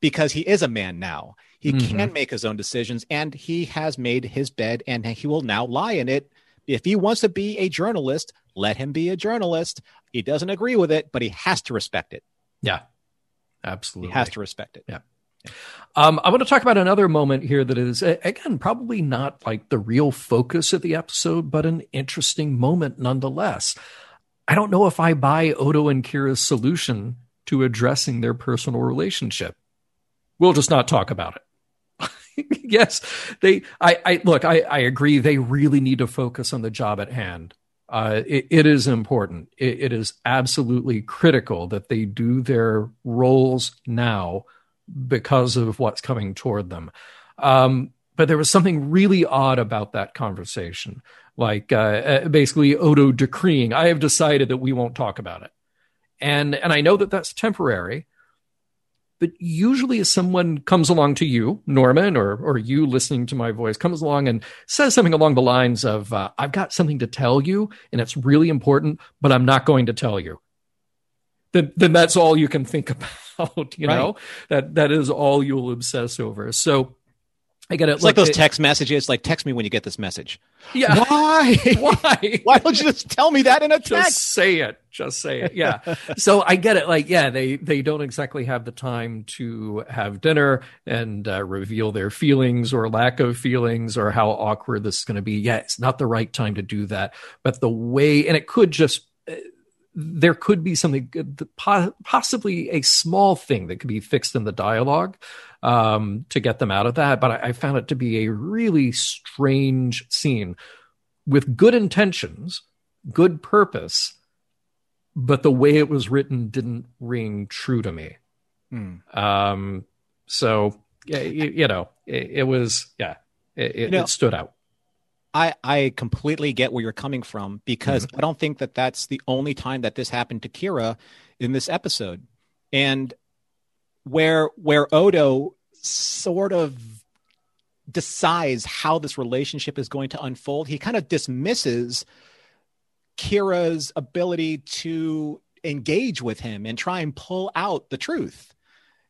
because he is a man now. He mm-hmm. can make his own decisions and he has made his bed and he will now lie in it if he wants to be a journalist, let him be a journalist. He doesn't agree with it, but he has to respect it. Yeah, absolutely. He has to respect it. Yeah. Um, I want to talk about another moment here that is, again, probably not like the real focus of the episode, but an interesting moment nonetheless. I don't know if I buy Odo and Kira's solution to addressing their personal relationship. We'll just not talk about it. yes, they. I, I look. I, I agree. They really need to focus on the job at hand. Uh, it, it is important. It, it is absolutely critical that they do their roles now because of what's coming toward them. Um, but there was something really odd about that conversation. Like uh, uh basically Odo decreeing, "I have decided that we won't talk about it," and and I know that that's temporary but usually if someone comes along to you, Norman, or or you listening to my voice, comes along and says something along the lines of, uh, "I've got something to tell you, and it's really important, but I'm not going to tell you." Then then that's all you can think about. You right. know that that is all you'll obsess over. So I get it. It's like, like those text messages. Like, text me when you get this message. Yeah. Why? Why? Why don't you just tell me that in a text? Just say it. Just say it. Yeah. so I get it. Like, yeah, they they don't exactly have the time to have dinner and uh, reveal their feelings or lack of feelings or how awkward this is going to be. Yeah, it's not the right time to do that. But the way, and it could just there could be something possibly a small thing that could be fixed in the dialogue um, to get them out of that but I, I, found it to be a really strange scene with good intentions good purpose but the way it was written didn't ring true to me mm. um, so you, you know it, it, was yeah it, you know, it stood out I, I completely get where you're coming from because mm-hmm. I don't think that that's the only time that this happened to Kira in this episode. And where where Odo sort of decides how this relationship is going to unfold, he kind of dismisses Kira's ability to engage with him and try and pull out the truth.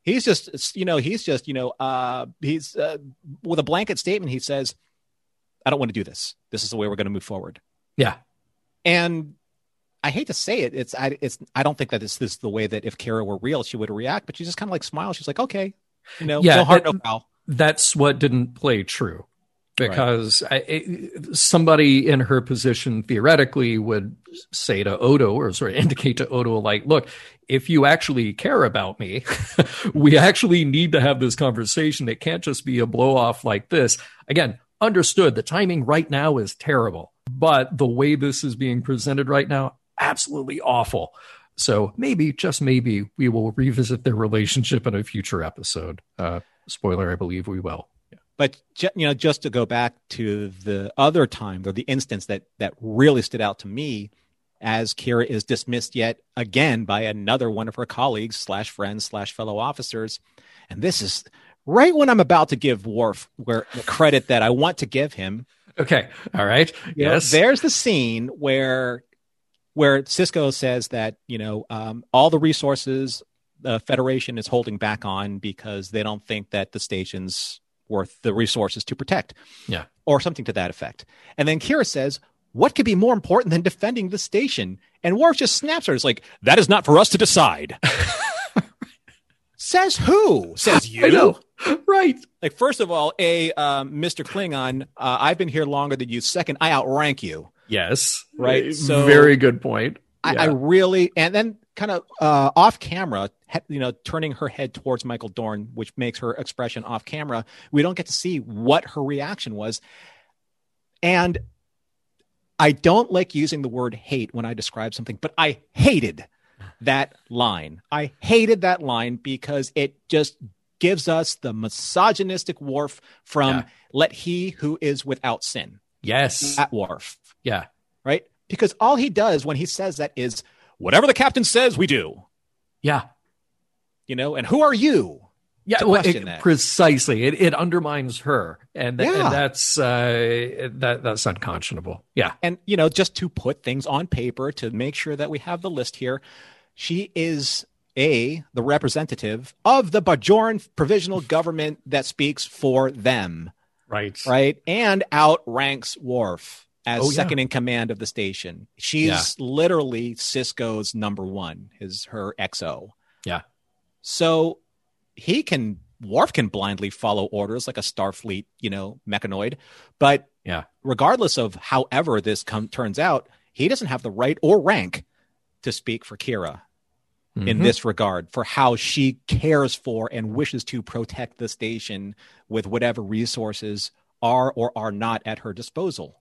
He's just, you know, he's just, you know, uh, he's uh, with a blanket statement. He says, I don't want to do this. This is the way we're going to move forward. Yeah. And I hate to say it, it's I it's I don't think that this, this is the way that if Kira were real, she would react. But she just kind of like smiles. She's like, okay, you know, Yeah, no heart, that- no foul. That's what didn't play true. Because I, it, somebody in her position theoretically would say to Odo or sort of indicate to Odo, like, look, if you actually care about me, we actually need to have this conversation. It can't just be a blow off like this. Again, understood the timing right now is terrible, but the way this is being presented right now, absolutely awful. So maybe, just maybe, we will revisit their relationship in a future episode. Uh, spoiler, I believe we will. But you know, just to go back to the other time or the instance that that really stood out to me, as Kira is dismissed yet again by another one of her colleagues slash friends slash fellow officers, and this is right when I'm about to give Worf where the credit that I want to give him. Okay. All right. You know, Yes. there's the scene where where Sisko says that you know um, all the resources the Federation is holding back on because they don't think that the station's worth the resources to protect. Yeah. Or something to that effect. And then Kira says, What could be more important than defending the station? And Worf just snaps her. It's like, That is not for us to decide. Says who? Says you. I know. Right. Like, first of all, a um, Mr. Klingon, uh, I've been here longer than you. Second, I outrank you. Yes. Right, so- very good point. I, I really, and then kind of uh, off camera, you know, turning her head towards Michael Dorn, which makes her expression off camera. We don't get to see what her reaction was. And I don't like using the word hate when I describe something, but I hated that line. I hated that line because it just gives us the misogynistic Worf from Yeah. let he who is without sin yes. at Worf Yeah. right? Because all he does when he says that is whatever the captain says, we do. Yeah. You know, and who are you? Yeah, to well, question it- precisely. It, it undermines her, and, th- Yeah. and that's uh, that that's unconscionable. Yeah, And you know, just to put things on paper to make sure that we have the list here, she is a the representative of the Bajoran provisional government that speaks for them, right, right? And outranks Worf as Oh, yeah. second in command of the station. She's Yeah. literally Sisko's number one, is her XO. Yeah. So he can Worf can blindly follow orders like a Starfleet, you know, mechanoid. But Yeah. regardless of however this come, turns out, he doesn't have the right or rank to speak for Kira in Mhm. this regard for how she cares for and wishes to protect the station with whatever resources are or are not at her disposal.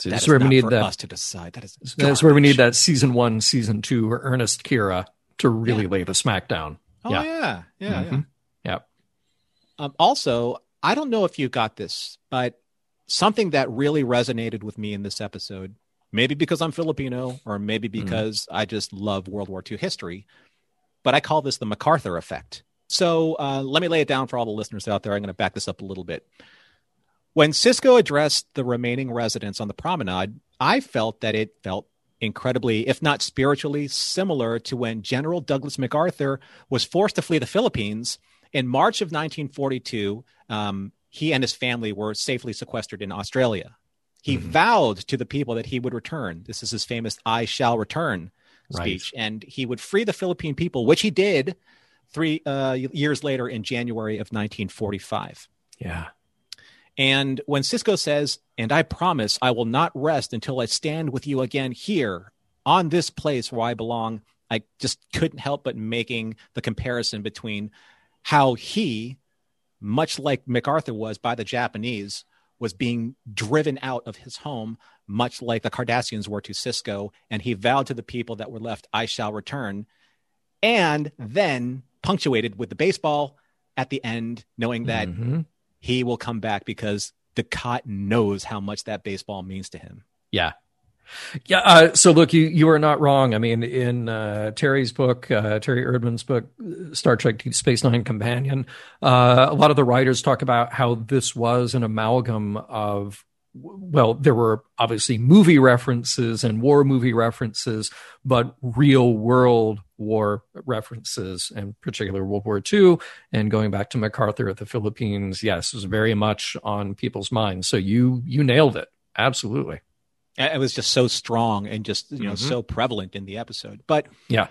So that's where we need that. us to decide. That is That's where we need that season one, season two, Ernest Kira to really lay the smackdown. Oh Yeah. yeah, yeah, yeah. Mhm. Yeah. Um, also, I don't know if you got this, but something that really resonated with me in this episode, maybe because I'm Filipino or maybe Mm-hmm. because I just love World War II history, but I call this the MacArthur effect. So uh, let me lay it down for all the listeners out there. I'm going to back this up a little bit. When Sisko addressed the remaining residents on the promenade, I felt that it felt incredibly, if not spiritually, similar to when General Douglas MacArthur was forced to flee the Philippines in March of 1942. Um, he and his family were safely sequestered in Australia. He Mhm. vowed to the people that he would return. This is his famous I shall return Right. speech. And he would free the Philippine people, which he did three uh, years later in January of 1945. Yeah. And when Sisko says, and I promise I will not rest until I stand with you again here on this place where I belong, I just couldn't help but making the comparison between how he, much like MacArthur was by the Japanese, was being driven out of his home, much like the Cardassians were to Sisko. And he vowed to the people that were left, I shall return. And then punctuated with the baseball at the end, knowing that Mhm. He will come back because Dukat knows how much that baseball means to him. Yeah. Yeah. Uh, so look, you, you are not wrong. I mean, in uh, Terry's book, uh, Terry Erdmann's book, Star Trek Deep Space Nine Companion, uh, a lot of the writers talk about how this was an amalgam of, well, there were obviously movie references and war movie references, but real world war references, in particular World War II, and going back to MacArthur at the Philippines. Yes, was very much on people's minds. So you you nailed it. Absolutely. It was just so strong and just you know Mhm. so prevalent in the episode. But Yeah.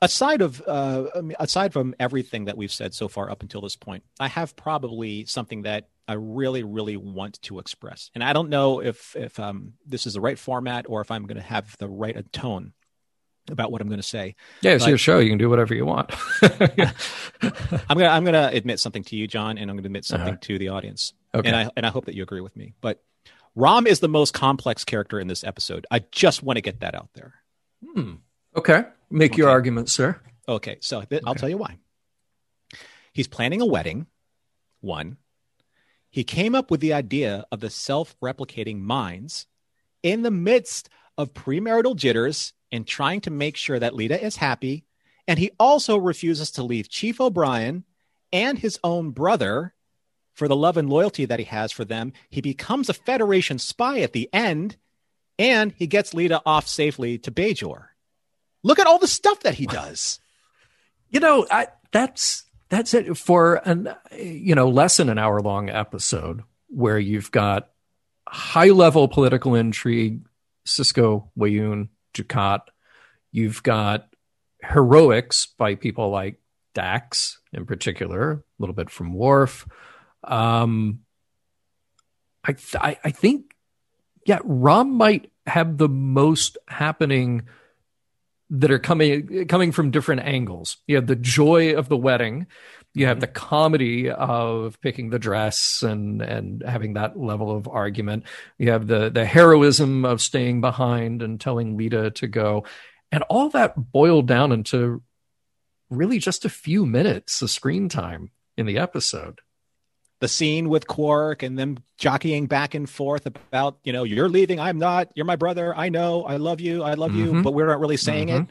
aside of uh, I mean, aside from everything that we've said so far up until this point, I have probably something that I really, really want to express, and I don't know if if um, this is the right format or if I'm going to have the right tone about what I'm going to say. Yeah, it's But- your show. You can do whatever you want. I'm gonna I'm gonna admit something to you, John, and I'm gonna admit something Uh-huh. to the audience, Okay. and I and I hope that you agree with me. But Rom is the most complex character in this episode. I just want to get that out there. Hmm. Okay. Make your argument, sir. Okay, so th- I'll tell you why. He's planning a wedding. One, he came up with the idea of the self-replicating minds in the midst of premarital jitters and trying to make sure that Leeta is happy. And he also refuses to leave Chief O'Brien and his own brother for the love and loyalty that he has for them. He becomes a Federation spy at the end, and he gets Leeta off safely to Bajor. Look at all the stuff that he does. You know, I, that's that's it for an you know less than an hour long episode where you've got high level political intrigue, Sisko, Weyoun, Dukat. You've got heroics by people like Dax in particular, a little bit from Worf. Um, I, th- I think yeah, Rom might have the most happening that are coming coming from different angles. You have the joy of the wedding, you have mm-hmm. the comedy of picking the dress and and having that level of argument. You have the the heroism of staying behind and telling Leeta to go, and all that boiled down into really just a few minutes of screen time in the episode. The scene with Quark and them jockeying back and forth about, you know, you're leaving, I'm not, you're my brother, I know, I love you, I love you, Mhm. but we're not really saying it. Mhm.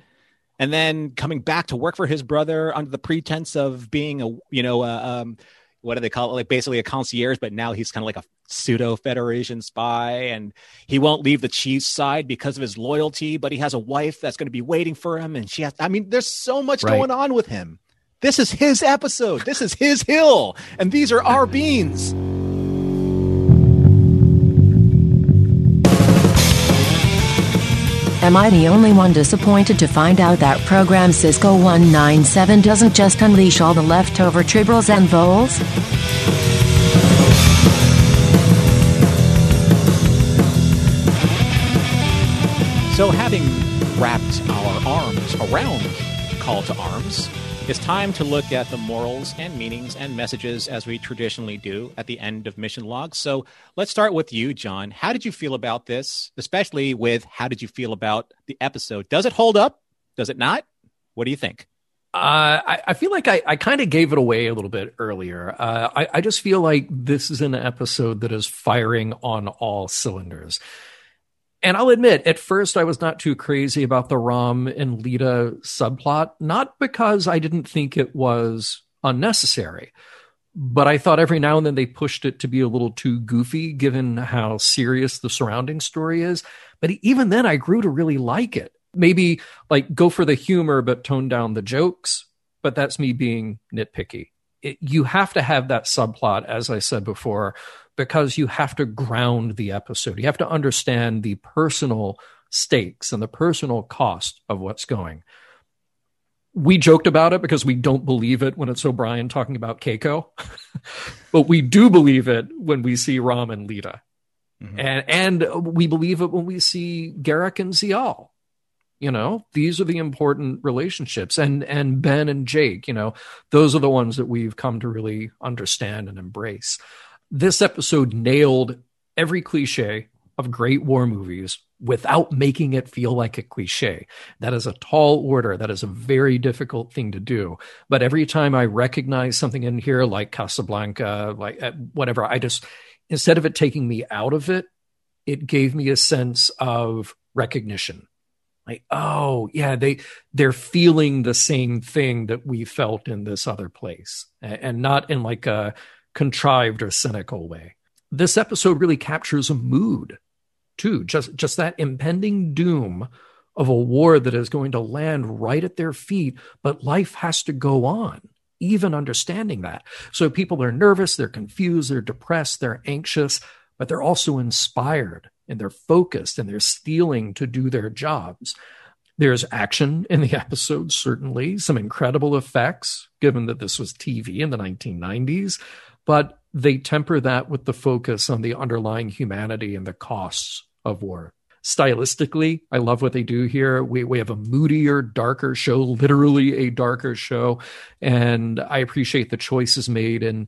And then coming back to work for his brother under the pretense of being a, you know, uh, um, what do they call it? Like basically a concierge, but now he's kind of like a pseudo Federation spy, and he won't leave the Chiefs side because of his loyalty. But he has a wife that's going to be waiting for him, and she has. I mean, there's so much Right. going on with him. This is his episode. This is his hill, and these are our beans. Am I the only one disappointed to find out that program Sisko 197 doesn't just unleash all the leftover tribbles and voles? So, having wrapped our arms around Call to Arms, it's time to look at the morals and meanings and messages as we traditionally do at the end of mission logs. So, let's start with you, John. How did you feel about this, especially with how did you feel about the episode? Does it hold up? Does it not? What do you think? Uh, I, I feel like I, I kind of gave it away a little bit earlier. Uh, I, I just feel like this is an episode that is firing on all cylinders. And I'll admit, at first, I was not too crazy about the Rom and Leeta subplot, not because I didn't think it was unnecessary, but I thought every now and then they pushed it to be a little too goofy given how serious the surrounding story is. But even then, I grew to really like it. Maybe like go for the humor, but tone down the jokes. But that's me being nitpicky. It, you have to have that subplot, as I said before, because you have to ground the episode. You have to understand the personal stakes and the personal cost of what's going. We joked about it because we don't believe it when it's O'Brien talking about Keiko, but we do believe it when we see Rom and Leeta. Mhm. And and we believe it when we see Garak and Ziyal. You know, these are the important relationships. And and Ben and Jake, you know, those are the ones that we've come to really understand and embrace. This episode nailed every cliche of great war movies without making it feel like a cliche. That is a tall order. That is a very difficult thing to do. But every time I recognize something in here, like Casablanca, like uh, whatever, I just, instead of it taking me out of it, it gave me a sense of recognition. Like, oh yeah, they they're feeling the same thing that we felt in this other place, and not in like a contrived or cynical way. This episode really captures a mood too, just just that impending doom of a war that is going to land right at their feet, but life has to go on. Even understanding that. So people are nervous, they're confused, they're depressed, they're anxious, but they're also inspired and they're focused and they're stealing to do their jobs. There's action in the episode, certainly, some incredible effects, given that this was TV in the 1990s, but they temper that with the focus on the underlying humanity and the costs of war. Stylistically, I love what they do here. We, we have a moodier, darker show, literally a darker show. And I appreciate the choices made and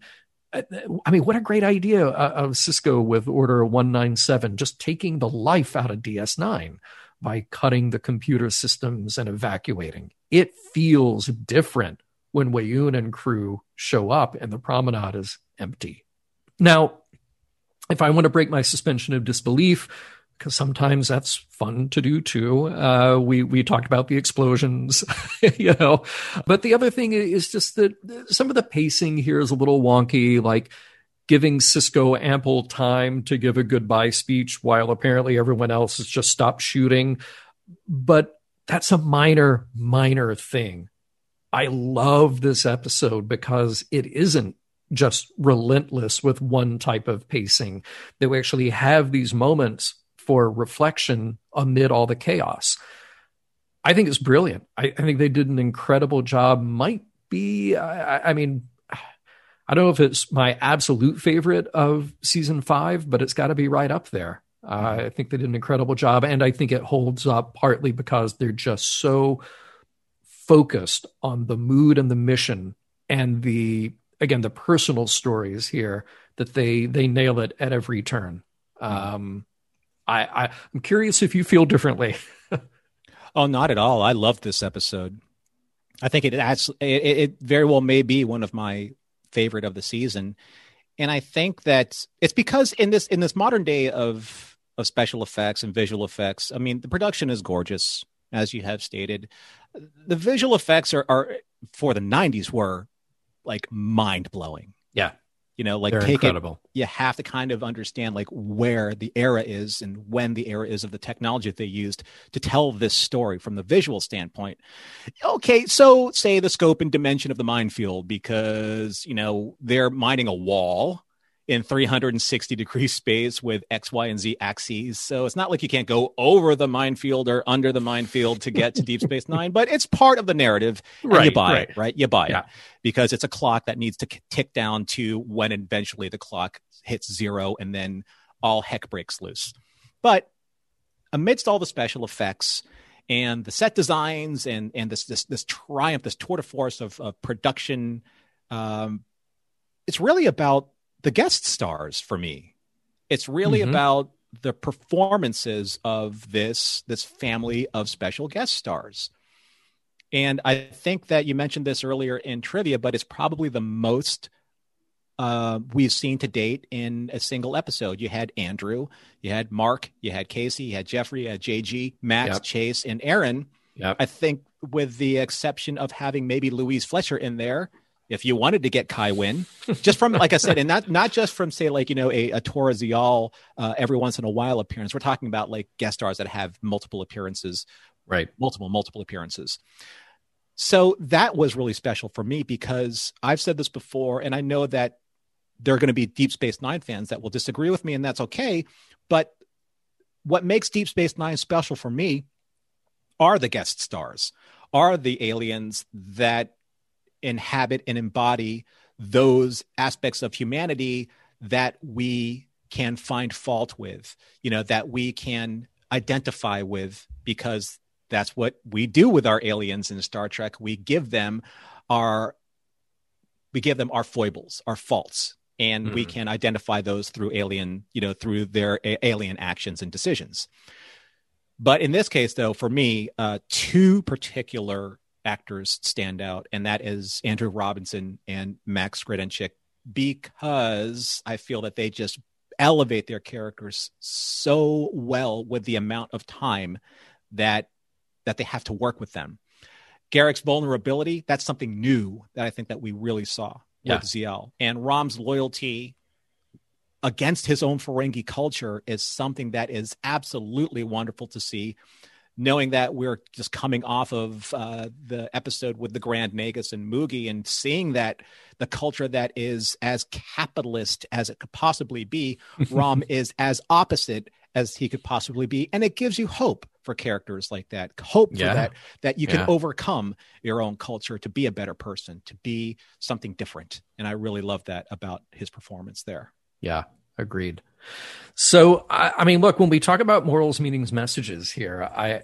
I mean, what a great idea uh, of Sisko with Order 197, just taking the life out of DS9 by cutting the computer systems and evacuating. It feels different when Weyoun and crew show up and the promenade is empty. Now, if I want to break my suspension of disbelief, because sometimes that's fun to do too. Uh, we we talked about the explosions, you know, but the other thing is just that some of the pacing here is a little wonky. Like giving Sisko ample time to give a goodbye speech while apparently everyone else has just stopped shooting. But that's a minor, minor thing. I love this episode because it isn't just relentless with one type of pacing. That we actually have these moments for reflection amid all the chaos. I think it's brilliant. I, I think they did an incredible job. Might be, I, I mean, I don't know if it's my absolute favorite of season five, but it's got to be right up there. Uh, I think they did an incredible job, and I think it holds up partly because they're just so focused on the mood and the mission and the again the personal stories here that they they nail it at every turn. Um, I, I I'm curious if you feel differently. oh, not at all. I love this episode. I think it adds, it, it very well may be one of my favorite of the season. And I think that it's because in this in this modern day of of special effects and visual effects, I mean, the production is gorgeous, as you have stated. The visual effects are, are for the '90s were like mind blowing. Yeah, you know like They're take incredible. it you have to kind of understand like where the era is and when the era is of the technology that they used to tell this story from the visual standpoint okay so say the scope and dimension of the minefield because you know they're mining a wall in 360 degree space with X, Y, and Z axes. So it's not like you can't go over the minefield or under the minefield to get to Deep Space Nine, but it's part of the narrative. Right, you buy right. it, right? You buy Yeah. it because it's a clock that needs to tick down to when eventually the clock hits zero and then all heck breaks loose. But amidst all the special effects, and the set designs and and this this this triumph, this tour de force of, of production, um, it's really about the guest stars for me. It's really Mhm. about the performances of this this family of special guest stars. And I think that you mentioned this earlier in trivia, but it's probably the most uh, we've seen to date in a single episode. You had Andrew, you had Marc, you had Casey, you had Jeffrey, you had JG, Max, Yep. Chase, and Aron. Yep. I think, with the exception of having maybe Louise Fletcher in there, if you wanted to get Kai Winn, just from like I said, and not not just from say like you know a, a Tora Ziyal uh, every once in a while appearance. We're talking about like guest stars that have multiple appearances, Right. multiple multiple appearances. So that was really special for me because I've said this before, and I know that there are going to be Deep Space Nine fans that will disagree with me, and that's okay. But what makes Deep Space Nine special for me are the guest stars, are the aliens that inhabit and embody those aspects of humanity that we can find fault with, you know, that we can identify with because that's what we do with our aliens in Star Trek. We give them our we give them our foibles, our faults, and we Mhm. can identify those through alien, you know, through their a- alien actions and decisions. But in this case, though, for me, uh, two particular actors stand out, and that is Andrew Robinson and Max Grodenchik, because I feel that they just elevate their characters so well with the amount of time that that they have to work with them. Garak's vulnerability, that's something new that I think that we really saw Yeah. with Ziyal. And Rom's loyalty against his own Ferengi culture is something that is absolutely wonderful to see. Knowing that we're just coming off of uh, the episode with the Grand Nagus and Moogie and seeing that the culture that is as capitalist as it could possibly be, Rom is as opposite as he could possibly be. And it gives you hope for characters like that, hope yeah. for that, that you can yeah. overcome your own culture to be a better person, to be something different. And I really love that about his performance there. Yeah, agreed. So, I, I, mean, look, when we talk about morals, meanings, messages here, I,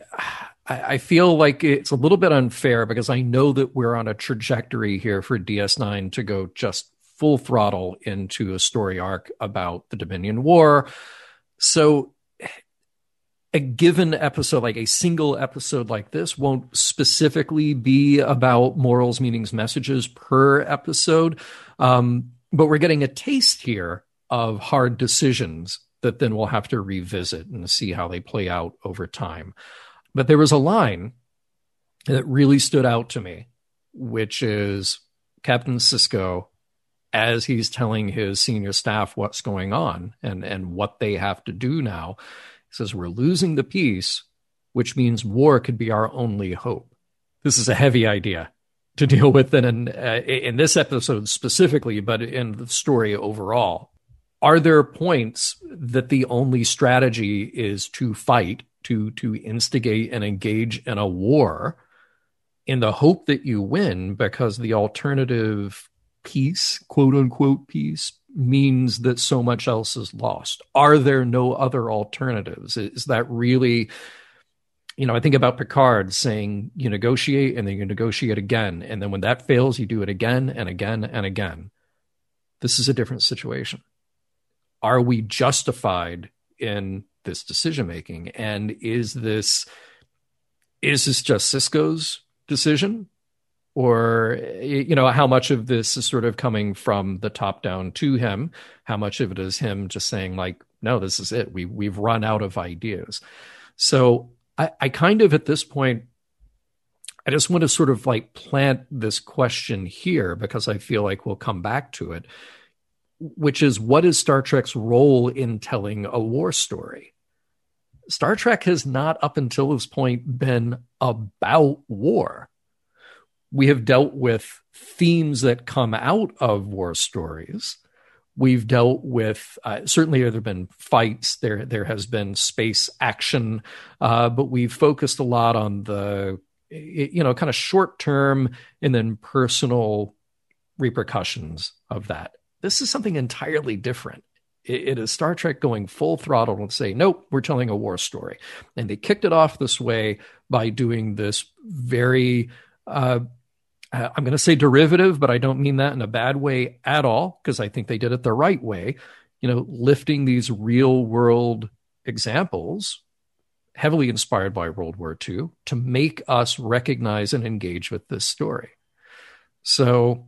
I, feel like it's a little bit unfair because I know that we're on a trajectory here for DS9 to go just full throttle into a story arc about the Dominion War. So, a given episode, like a single episode like this, won't specifically be about morals, meanings, messages per episode. Um, but we're getting a taste here of hard decisions that then we'll have to revisit and see how they play out over time. But there was a line that really stood out to me, which is Captain Sisko as he's telling his senior staff what's going on and, and what they have to do now. He says, We're losing the peace, which means war could be our only hope. This is a heavy idea to deal with in, uh, in this episode specifically, but in the story overall are there points that the only strategy is to fight to to instigate and engage in a war in the hope that you win because the alternative peace quote unquote peace means that so much else is lost? Are there no other alternatives? Is that really you know i think about picard saying you negotiate and then you negotiate again. And then when that fails you do it again and again and again. This is a different situation are we justified in this decision making and is this is this just Sisko's decision? Or you know how much of this is sort of coming from the top down to him? How much of it is him just saying like no this is it. We we've run out of ideas. So i i kind of at this point i just want to sort of like plant this question here because i feel like we'll come back to it which is what is Star Trek's role in telling a war story? Star Trek has not, up until this point, been about war. We have dealt with themes that come out of war stories. We've dealt with uh, certainly there have been fights. There there has been space action, uh, but we've focused a lot on the you know kind of short term and then personal repercussions of that. This is something entirely different. It, it is Star Trek going full throttle and say, nope, we're telling a war story. And they kicked it off this way by doing this very, uh, uh I'm going to say derivative, but I don't mean that in a bad way at all, because I think they did it the right way. You know, lifting these real world examples heavily inspired by World War II to make us recognize and engage with this story. So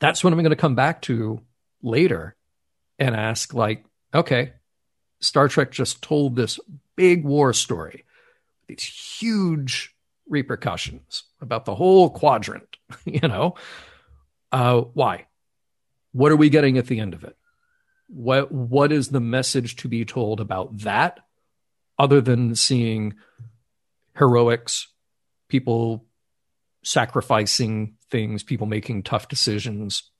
that's what I'm going to come back to later and ask, like, okay, Star Trek just told this big war story, these huge repercussions about the whole quadrant, you know? Uh, why? What are we getting at the end of it? What what is the message to be told about that other than seeing heroics, people sacrificing things, people making tough decisions.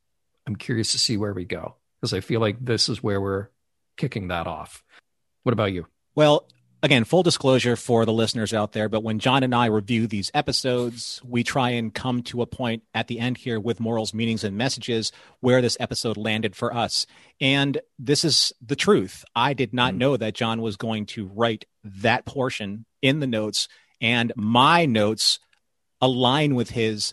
I'm curious to see where we go because I feel like this is where we're kicking that off. What about you? Well, again, full disclosure for the listeners out there, but when John and I review these episodes, we try and come to a point at the end here with morals, meanings, and messages where this episode landed for us. And this is the truth. I did not mm. know that John was going to write that portion in the notes, and my notes align with his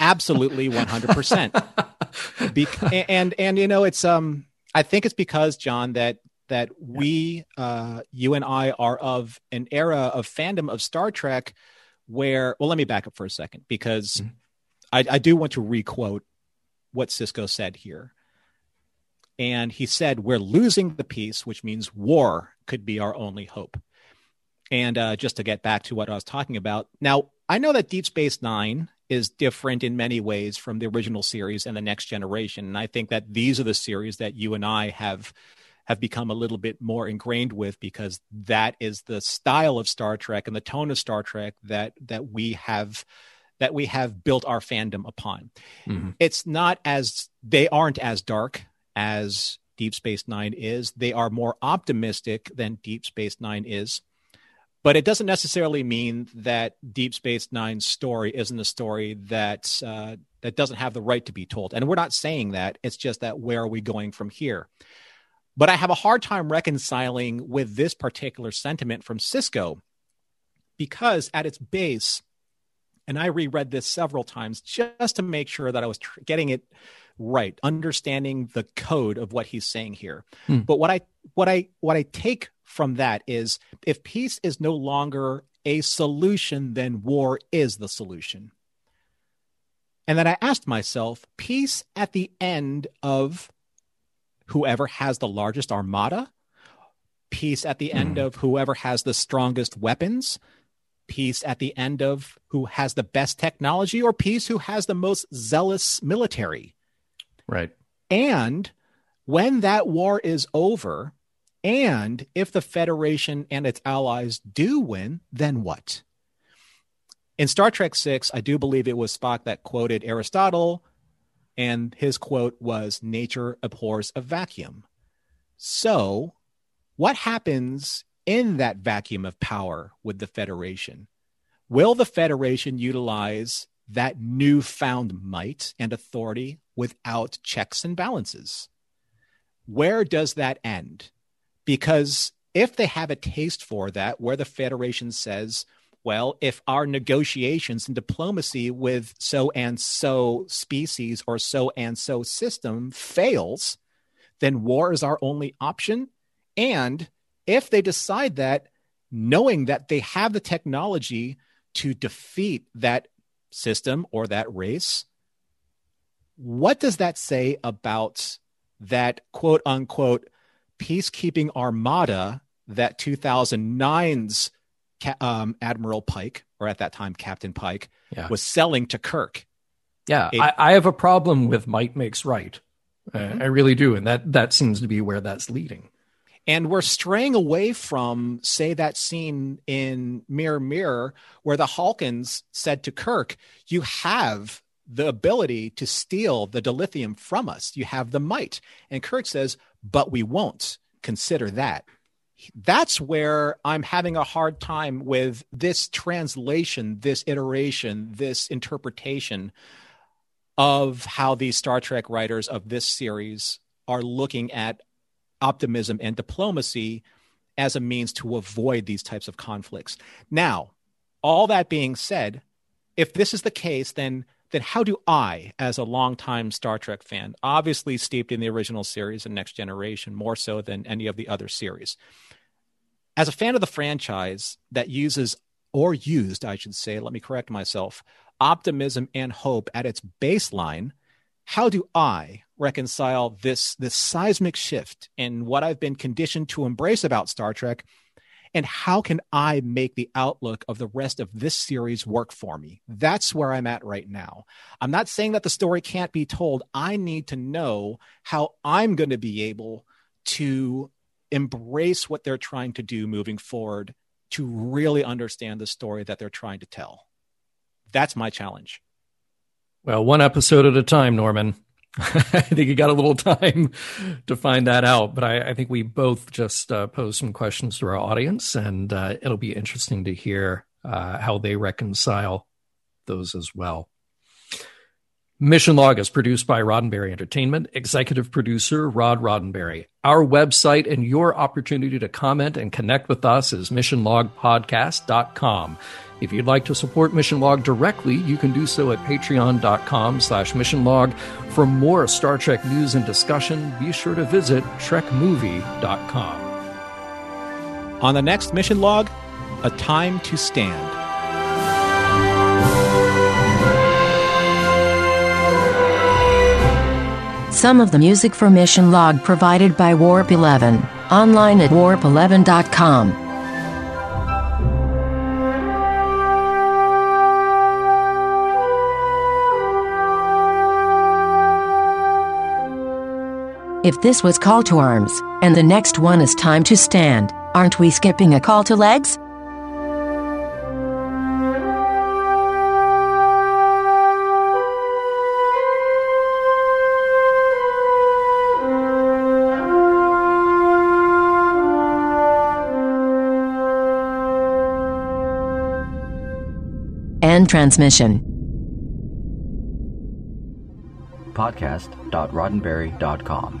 absolutely 100%. Be- and and you know it's um I think it's because John that that we uh you and I are of an era of fandom of Star Trek where well let me back up for a second because mm-hmm. I, I do want to requote what sisko said here. And he said, We're losing the peace, which means war could be our only hope. And uh, just to get back to what I was talking about, now I know that Deep Space Nine is different in many ways from the original series and the next generation. And I think that these are the series that you and I have have become a little bit more ingrained with because that is the style of Star Trek and the tone of Star Trek that that we have that we have built our fandom upon. Mm-hmm. It's not as they aren't as dark as Deep Space 9 is. They are more optimistic than Deep Space 9 is. But it doesn't necessarily mean that Deep Space Nine's story isn't a story that uh, that doesn't have the right to be told. And we're not saying that. It's just that where are we going from here? But I have a hard time reconciling with this particular sentiment from Sisko because at its base, and I reread this several times just to make sure that I was tr- getting it right, understanding the code of what he's saying here. Hmm. But what I what I what I take from that is if peace is no longer a solution, then war is the solution. And then I asked myself, peace at the end of whoever has the largest armada, peace at the end hmm. of whoever has the strongest weapons, peace at the end of who has the best technology, or peace who has the most zealous military. Right. And when that war is over, and if the Federation and its allies do win, then what? In Star Trek Six, I do believe it was Spock that quoted Aristotle and his quote was nature abhors a vacuum so what happens in that vacuum of power with the federation will the federation utilize that newfound might and authority without checks and balances where does that end because if they have a taste for that where the federation says well, if our negotiations and diplomacy with so and so species or so and so system fails, then war is our only option. And if they decide that, knowing that they have the technology to defeat that system or that race, what does that say about that quote unquote peacekeeping armada that 2009's um, Admiral Pike, or at that time Captain Pike, yeah. was selling to Kirk. Yeah, it, I, I, have a problem with might makes right. Uh, mm-hmm. I really do, and that that seems to be where that's leading. And we're straying away from, say, that scene in Mirror Mirror where the Halkans said to Kirk, "You have the ability to steal the dilithium from us. You have the might." And Kirk says, "But we won't." Consider that that's where I'm having a hard time with this translation, this iteration, this interpretation of how these Star Trek writers of this series are looking at optimism and diplomacy as a means to avoid these types of conflicts. Now, all that being said, if this is the case, then then how do I, as a longtime Star Trek fan, obviously steeped in the original series and Next Generation more so than any of the other series, as a fan of the franchise that uses or used, I should say, let me correct myself, optimism and hope at its baseline, how do I reconcile this this seismic shift in what I've been conditioned to embrace about Star Trek and how can I make the outlook of the rest of this series work for me? That's where I'm at right now. I'm not saying that the story can't be told. I need to know how I'm going to be able to embrace what they're trying to do moving forward to really understand the story that they're trying to tell. That's my challenge. Well, one episode at a time, Norman. I think you got a little time to find that out, but I, I think we both just uh, posed some questions to our audience, and uh, it'll be interesting to hear uh, how they reconcile those as well. Mission Log is produced by Roddenberry Entertainment, executive producer Rod Roddenberry. Our website and your opportunity to comment and connect with us is missionlogpodcast.com. If you'd like to support Mission Log directly, you can do so at patreon.com slash missionlog. For more Star Trek news and discussion, be sure to visit trekmovie.com. On the next Mission Log, A Time to Stand. Some of the music for Mission Log provided by Warp 11, online at warp11.com. If this was call to arms, and the next one is time to stand, aren't we skipping a call to legs? End transmission. Podcast.roddenberry.com,